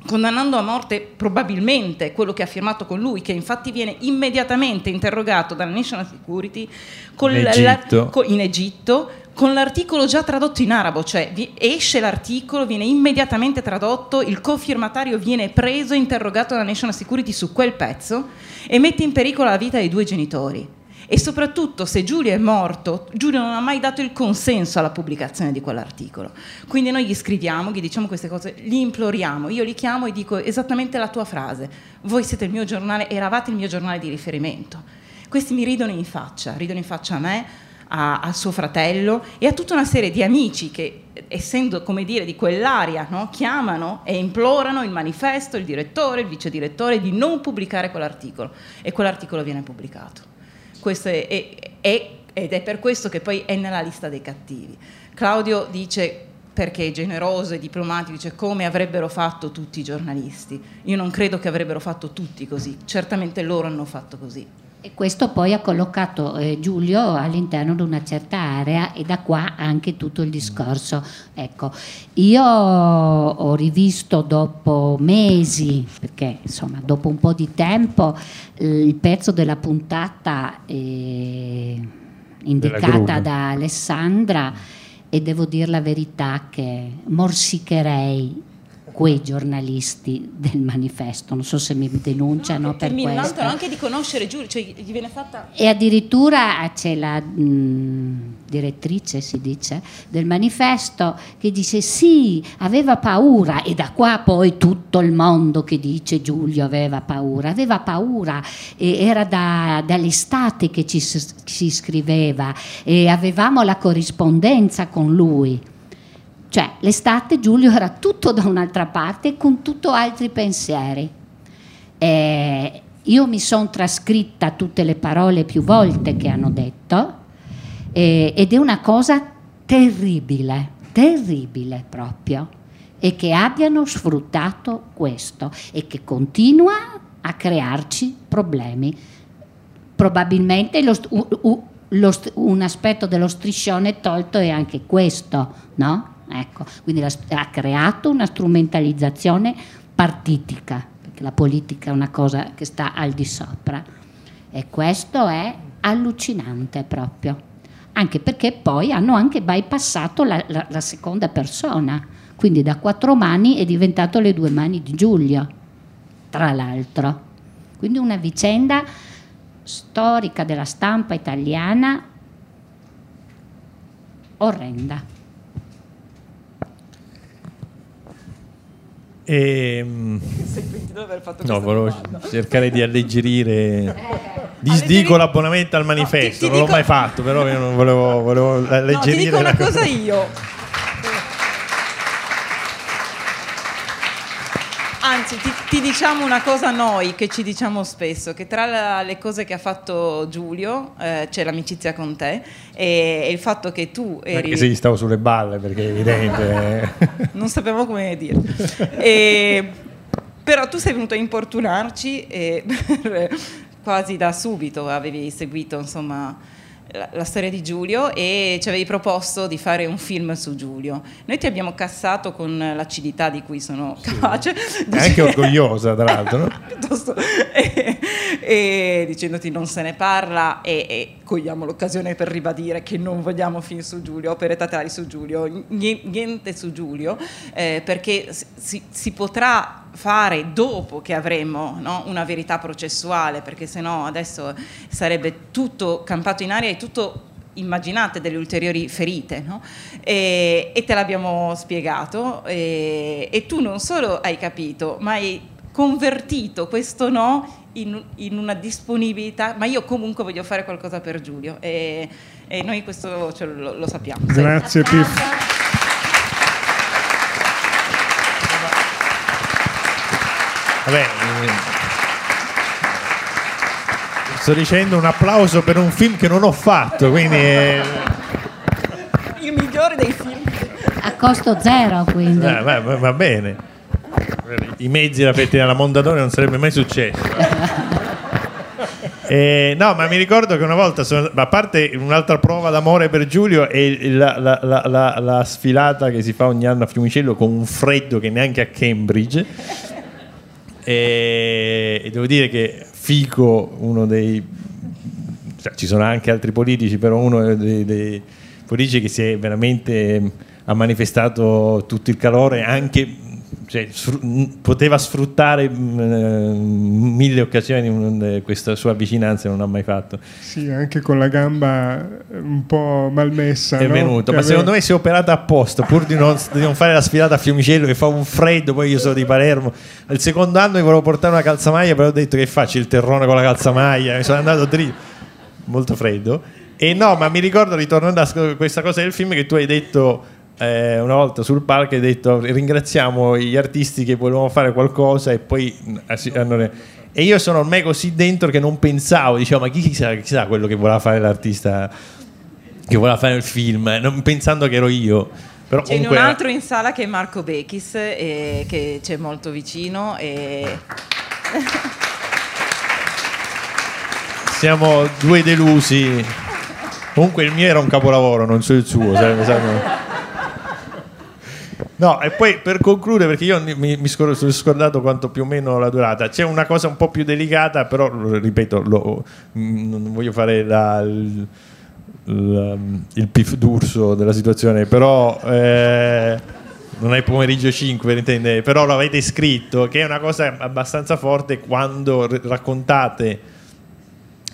condannando a morte probabilmente quello che ha firmato con lui, che infatti viene immediatamente interrogato dalla National Security con In la- Egitto. co- in Egitto con l'articolo già tradotto in arabo, cioè esce l'articolo, viene immediatamente tradotto, il cofirmatario viene preso interrogato dalla National Security su quel pezzo e mette in pericolo la vita dei due genitori. E soprattutto se Giulio è morto, Giulio non ha mai dato il consenso alla pubblicazione di quell'articolo. Quindi noi gli scriviamo, gli diciamo queste cose, li imploriamo, io li chiamo e dico esattamente la tua frase. Voi siete il mio giornale, eravate il mio giornale di riferimento. Questi mi ridono in faccia, ridono in faccia a me, a, a suo fratello e a tutta una serie di amici che, essendo come dire di quell'area, no, chiamano e implorano il manifesto, il direttore, il vice direttore di non pubblicare quell'articolo e quell'articolo viene pubblicato. Questo è, è- è- ed è per questo che poi è nella lista dei cattivi. Claudio dice perché è generoso e diplomatico, dice come avrebbero fatto tutti i giornalisti. Io non credo che avrebbero fatto tutti così, certamente loro hanno fatto così. E questo poi ha collocato eh, Giulio all'interno di una certa area e da qua anche tutto il discorso. Ecco, io ho rivisto dopo mesi, perché insomma dopo un po' di tempo, eh, il pezzo della puntata eh, indicata Gruber. da Alessandra e devo dire la verità che morsicherei quei giornalisti del manifesto, non so se mi denunciano Che per questo. anche di conoscere Giulio, cioè gli viene fatta E addirittura c'è la mh, direttrice, si dice, del manifesto che dice sì, aveva paura e da qua poi tutto il mondo che dice Giulio aveva paura, aveva paura e era da- dall'estate che ci si scriveva e avevamo la corrispondenza con lui. Cioè l'estate Giulio era tutto da un'altra parte con tutto altri pensieri. Eh, io mi sono trascritta tutte le parole più volte che hanno detto eh, ed è una cosa terribile, terribile proprio, e che abbiano sfruttato questo e che continua a crearci problemi. Probabilmente lo u- u- lo un aspetto dello striscione tolto è anche questo, no? Ecco, quindi la ha creato una strumentalizzazione partitica, perché la politica è una cosa che sta al di sopra. E questo è allucinante proprio. Anche perché poi hanno anche bypassato la, la- la seconda persona, quindi da quattro mani è diventato le due mani di Giulio, tra l'altro. Quindi una vicenda storica della stampa italiana orrenda. E, fatto no, volevo cercare di alleggerire. Disdico Alleggerire- l'abbonamento al manifesto, ti- ti non l'ho dico- mai fatto, però io non volevo, volevo No, ti alleggerire dico una cosa io. Anzi, ti, ti diciamo una cosa noi che ci diciamo spesso, che tra la- le cose che ha fatto Giulio eh, c'è l'amicizia con te e, e il fatto che tu eri... Se gli stavo sulle balle, perché è evidente. non sapevo come dire. E- però tu sei venuto a importunarci e per- quasi da subito avevi seguito insomma la, la storia di Giulio e ci avevi proposto di fare un film su Giulio. Noi ti abbiamo cassato con l'acidità di cui sono capace. È anche orgogliosa, tra l'altro, no? Piuttosto, e, e dicendoti non se ne parla e, e cogliamo l'occasione per ribadire che non vogliamo film su Giulio, opere teatrali su Giulio, ni- niente su Giulio, eh, perché si, si potrà fare dopo che avremo no, una verità processuale, perché sennò adesso sarebbe tutto campato in aria e tutto immaginate delle ulteriori ferite no? e, e te l'abbiamo spiegato e, e tu non solo hai capito ma hai convertito questo no in, in una disponibilità ma io comunque voglio fare qualcosa per Giulio e, e noi questo ce lo, lo sappiamo Sì. Grazie Piff. Vabbè, eh, sto dicendo un applauso per un film che non ho fatto, quindi eh, io mi dei film. A costo zero, quindi. Eh, va, va- va bene. I mezzi da pettina alla Mondadori non sarebbe mai successo. Eh, no, ma mi ricordo che una volta, sono- a parte un'altra prova d'amore per Giulio, è la, la- la- la- la sfilata che si fa ogni anno a Fiumicello con un freddo che neanche a Cambridge. E, e devo dire che Fico, uno dei cioè, ci sono anche altri politici, però uno dei, dei politici che si è veramente mh, ha manifestato tutto il calore, anche cioè, sfru- poteva sfruttare mh, eh, mille occasioni mh, eh, questa sua vicinanza e non ha mai fatto. Sì, anche con la gamba un po' malmessa. È no? venuto, Che ma aveva- secondo me si è operata apposta pur di non, di non fare la sfilata a Fiumicello che fa un freddo. Poi io sono di Palermo. Al secondo anno mi volevo portare una calzamaglia, però ho detto che faccio il terrone con la calzamaglia. Mi sono andato dritto, molto freddo. E no, ma mi ricordo, ritornando a questa cosa del film, che tu hai detto eh, una volta sul palco, hai detto ringraziamo gli artisti che volevano fare qualcosa e poi mh, assi- hanno- E io sono ormai così dentro che non pensavo, dicevo, ma chi chissà, chissà quello che voleva fare l'artista che voleva fare il film, eh, non pensando che ero io. Però C'è comunque un altro in sala che è Marco Bechis, eh, che c'è molto vicino. E... siamo due delusi. Comunque il mio era un capolavoro, non so il suo. sai- sai- No, e poi per concludere, perché io mi, mi sono scordato quanto più o meno la durata, c'è una cosa un po' più delicata, però ripeto, lo- mh, non voglio fare la- il, il, il pif d'urso della situazione, però eh, non è pomeriggio 5 per intendere, però l'avete scritto, che è una cosa abbastanza forte quando r- raccontate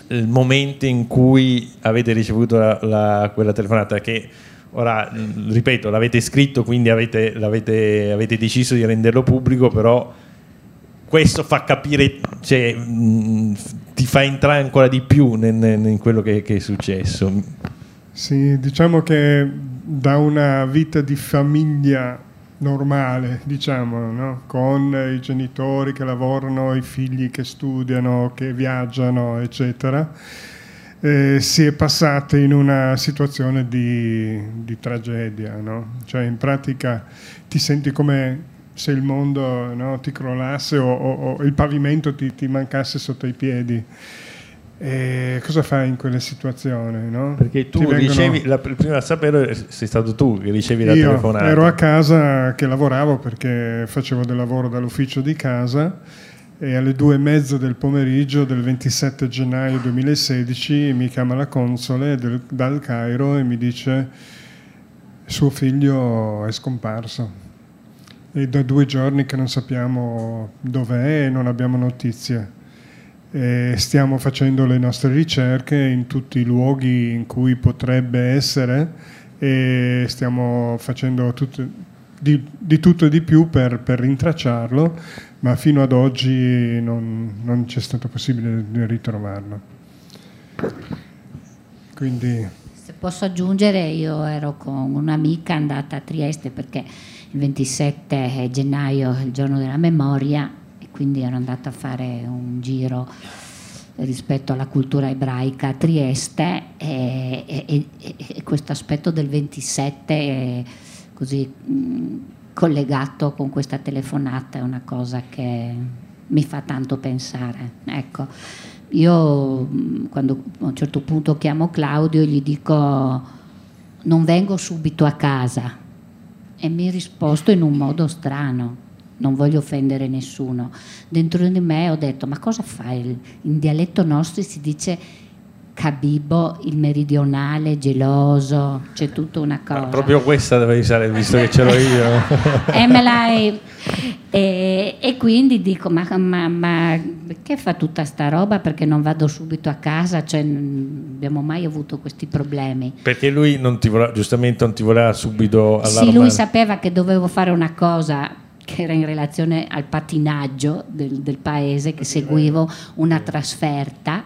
il momento in cui avete ricevuto la- la- quella telefonata che ora ripeto l'avete scritto quindi avete, avete deciso di renderlo pubblico però questo fa capire cioè, ti fa entrare ancora di più in quello che, che è successo Sì, diciamo che da una vita di famiglia normale, diciamo, no? con i genitori che lavorano, i figli che studiano, che viaggiano, eccetera, eh, si è passati in una situazione di, di tragedia, no? Cioè in pratica ti senti come se il mondo no, ti crollasse o, o- o il pavimento ti, ti mancasse sotto i piedi. E cosa fai in quelle situazioni? No? perché tu vengono- ricevi la, il primo a sapere sei stato tu che ricevi la Io telefonata ero a casa che lavoravo perché facevo del lavoro dall'ufficio di casa e alle due e mezzo del pomeriggio del 27 gennaio 2016 mi chiama la console del- dal Cairo e mi dice suo figlio è scomparso e da due giorni che non sappiamo dov'è e non abbiamo notizie. E stiamo facendo le nostre ricerche in tutti i luoghi in cui potrebbe essere e stiamo facendo tutto- di, di tutto e di più per, per rintracciarlo, ma fino ad oggi non, non c'è stato possibile ritrovarlo. Quindi Se posso aggiungere, io ero con un'amica andata a Trieste perché il 27 gennaio è il giorno della memoria e quindi ero andata a fare un giro rispetto alla cultura ebraica a Trieste e, e- e- e questo aspetto del 27 è così mh, collegato con questa telefonata è una cosa che mi fa tanto pensare. Ecco, io mh, quando a un certo punto chiamo Claudio e gli dico non vengo subito a casa e mi ha risposto in un modo strano. Non voglio offendere nessuno. Dentro di me ho detto: Ma cosa fai? In dialetto nostro si dice Cabibo, il meridionale, geloso, c'è tutta una cosa. proprio questa dovevi usare visto che ce l'ho io. E, me l'hai- e- e quindi dico ma, ma- ma perché fa tutta sta roba? Perché non vado subito a casa cioè non abbiamo mai avuto questi problemi. Perché lui non ti voleva, giustamente non ti voleva subito sì allarmare. lui sapeva che dovevo fare una cosa che era in relazione al patinaggio del, del paese che seguivo una trasferta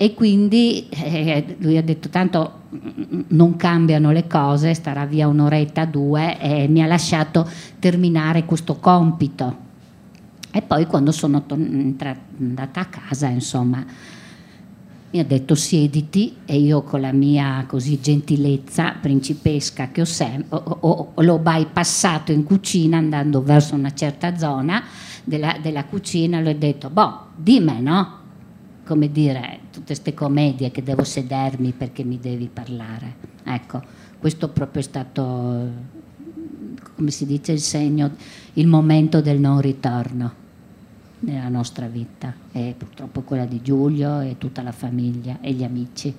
e quindi eh, lui ha detto tanto mm, non cambiano le cose, starà via un'oretta, due e mi ha lasciato terminare questo compito. E poi quando sono andata a casa, insomma, mi ha detto siediti e io con la mia così gentilezza principesca che ho sempre, l'ho bypassato in cucina andando verso una certa zona della, della cucina, le ho detto, boh, dimmi no? Come dire, tutte queste commedie che devo sedermi perché mi devi parlare. Ecco, questo proprio è stato, come si dice, il segno, il momento del non ritorno nella nostra vita e purtroppo quella di Giulio e tutta la famiglia e gli amici.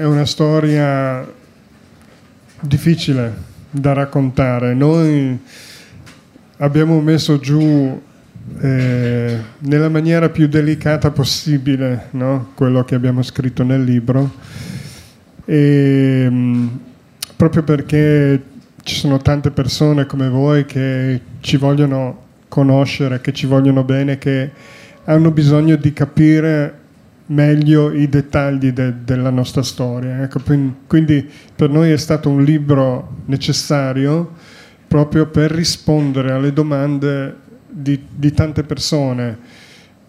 è una storia difficile da raccontare. Noi abbiamo messo giù eh, nella maniera più delicata possibile no? quello che abbiamo scritto nel libro, e, mh, mm, proprio perché ci sono tante persone come voi che ci vogliono conoscere, che ci vogliono bene, che hanno bisogno di capire meglio i dettagli de, della nostra storia. Ecco, quindi per noi è stato un libro necessario proprio per rispondere alle domande di, di tante persone.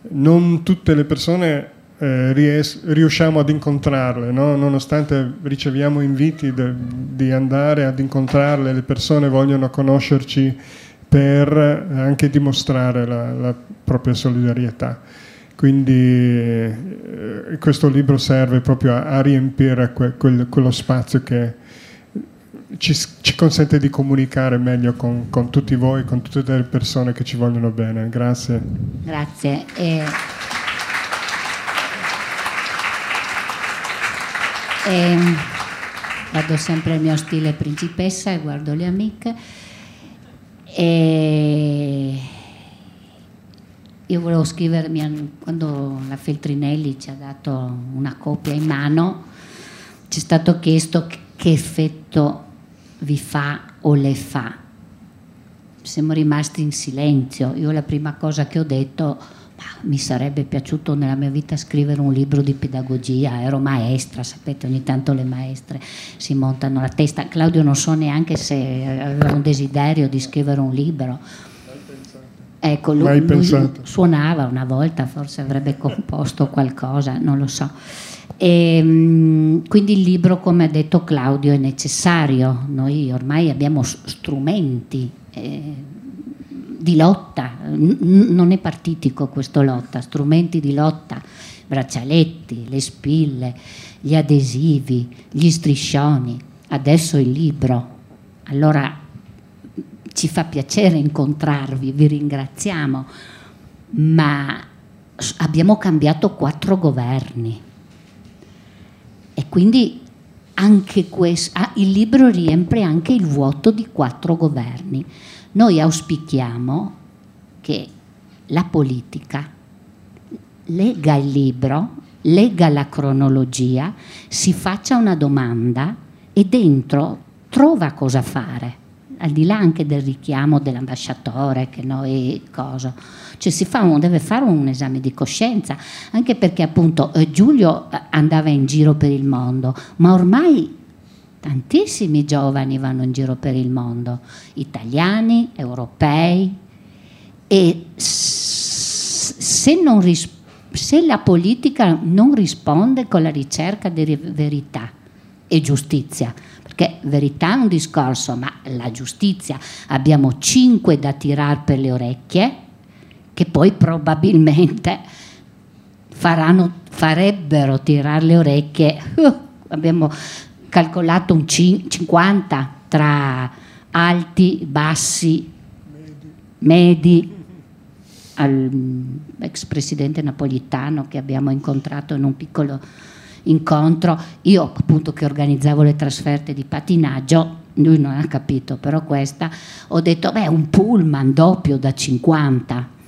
Non tutte le persone eh, ries- riusciamo ad incontrarle, no? nonostante riceviamo inviti de- di andare ad incontrarle, le persone vogliono conoscerci per anche dimostrare la, la propria solidarietà. Quindi eh, questo libro serve proprio a, a riempire que, quel, quello spazio che ci, ci, consente di comunicare meglio con, con, tutti voi, con tutte le persone che ci vogliono bene. Grazie. Grazie. E... E vado sempre al mio stile principessa e guardo le amiche. E io volevo scrivermi, quando la Feltrinelli ci ha dato una copia in mano, ci è stato chiesto che effetto vi fa o le fa. Siamo rimasti in silenzio. Io la prima cosa che ho detto, mi sarebbe piaciuto nella mia vita scrivere un libro di pedagogia, ero maestra, sapete, ogni tanto le maestre si montano la testa. Claudio non so neanche se aveva un desiderio di scrivere un libro Ecco, lui, lui, suonava una volta, forse avrebbe composto qualcosa, non lo so. E, ehm, quindi il libro, come ha detto Claudio, è necessario. Noi ormai abbiamo strumenti eh, di lotta, N- non è partitico questo lotta, strumenti di lotta, braccialetti, le spille, gli adesivi, gli striscioni, adesso il libro. Allora ci fa piacere incontrarvi, vi ringraziamo, ma abbiamo cambiato quattro governi e quindi anche questo, ah, il libro riempie anche il vuoto di quattro governi. Noi auspichiamo che la politica legga il libro, legga la cronologia, si faccia una domanda e dentro trova cosa fare al di là anche del richiamo dell'ambasciatore che noi cosa, cioè si fa un, deve fare un esame di coscienza, anche perché appunto eh, Giulio eh, andava in giro per il mondo, ma ormai tantissimi giovani vanno in giro per il mondo, italiani, europei, e se, ris- se la politica non risponde con la ricerca di verità e giustizia, perché verità è un discorso, ma la giustizia abbiamo cinque da tirare per le orecchie che poi probabilmente faranno, farebbero tirare le orecchie. Uh, abbiamo calcolato un 50 tra alti, bassi, medi. medi al mm, ex presidente napolitano che abbiamo incontrato in un piccolo incontro, io appunto che organizzavo le trasferte di patinaggio, lui non ha capito, però questa, ho detto, beh, un pullman doppio da 50.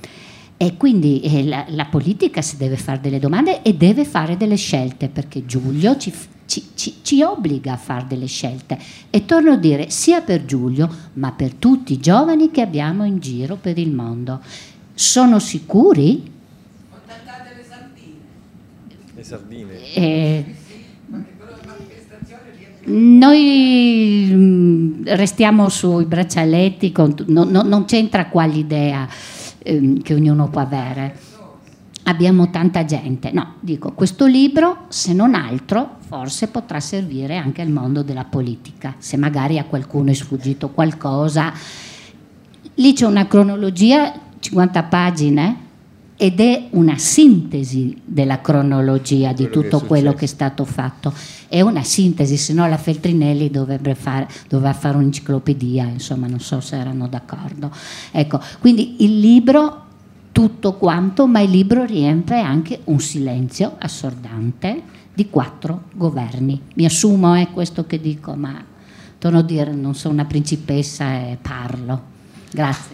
E quindi eh, la, la, politica si deve fare delle domande e deve fare delle scelte, perché Giulio ci, ci, ci, ci obbliga a fare delle scelte. E torno a dire, sia per Giulio, ma per tutti i giovani che abbiamo in giro per il mondo. Sono sicuri? Sardine. Eh, noi mm, restiamo sui braccialetti, con, no, no, non c'entra quale idea eh, che ognuno può avere. Abbiamo tanta gente. No, dico, questo libro, se non altro, forse potrà servire anche al mondo della politica, se magari a qualcuno è sfuggito qualcosa. Lì c'è una cronologia, 50 pagine, ed è una sintesi della cronologia di tutto che quello che è stato fatto. È una sintesi, se no la Feltrinelli dovrebbe fare, doveva fare un'enciclopedia, insomma non so se erano d'accordo. Ecco, quindi il libro tutto quanto, ma il libro riempie anche un silenzio assordante di quattro governi. Mi assumo, è questo che dico, ma torno a dire, non sono una principessa e parlo. Grazie.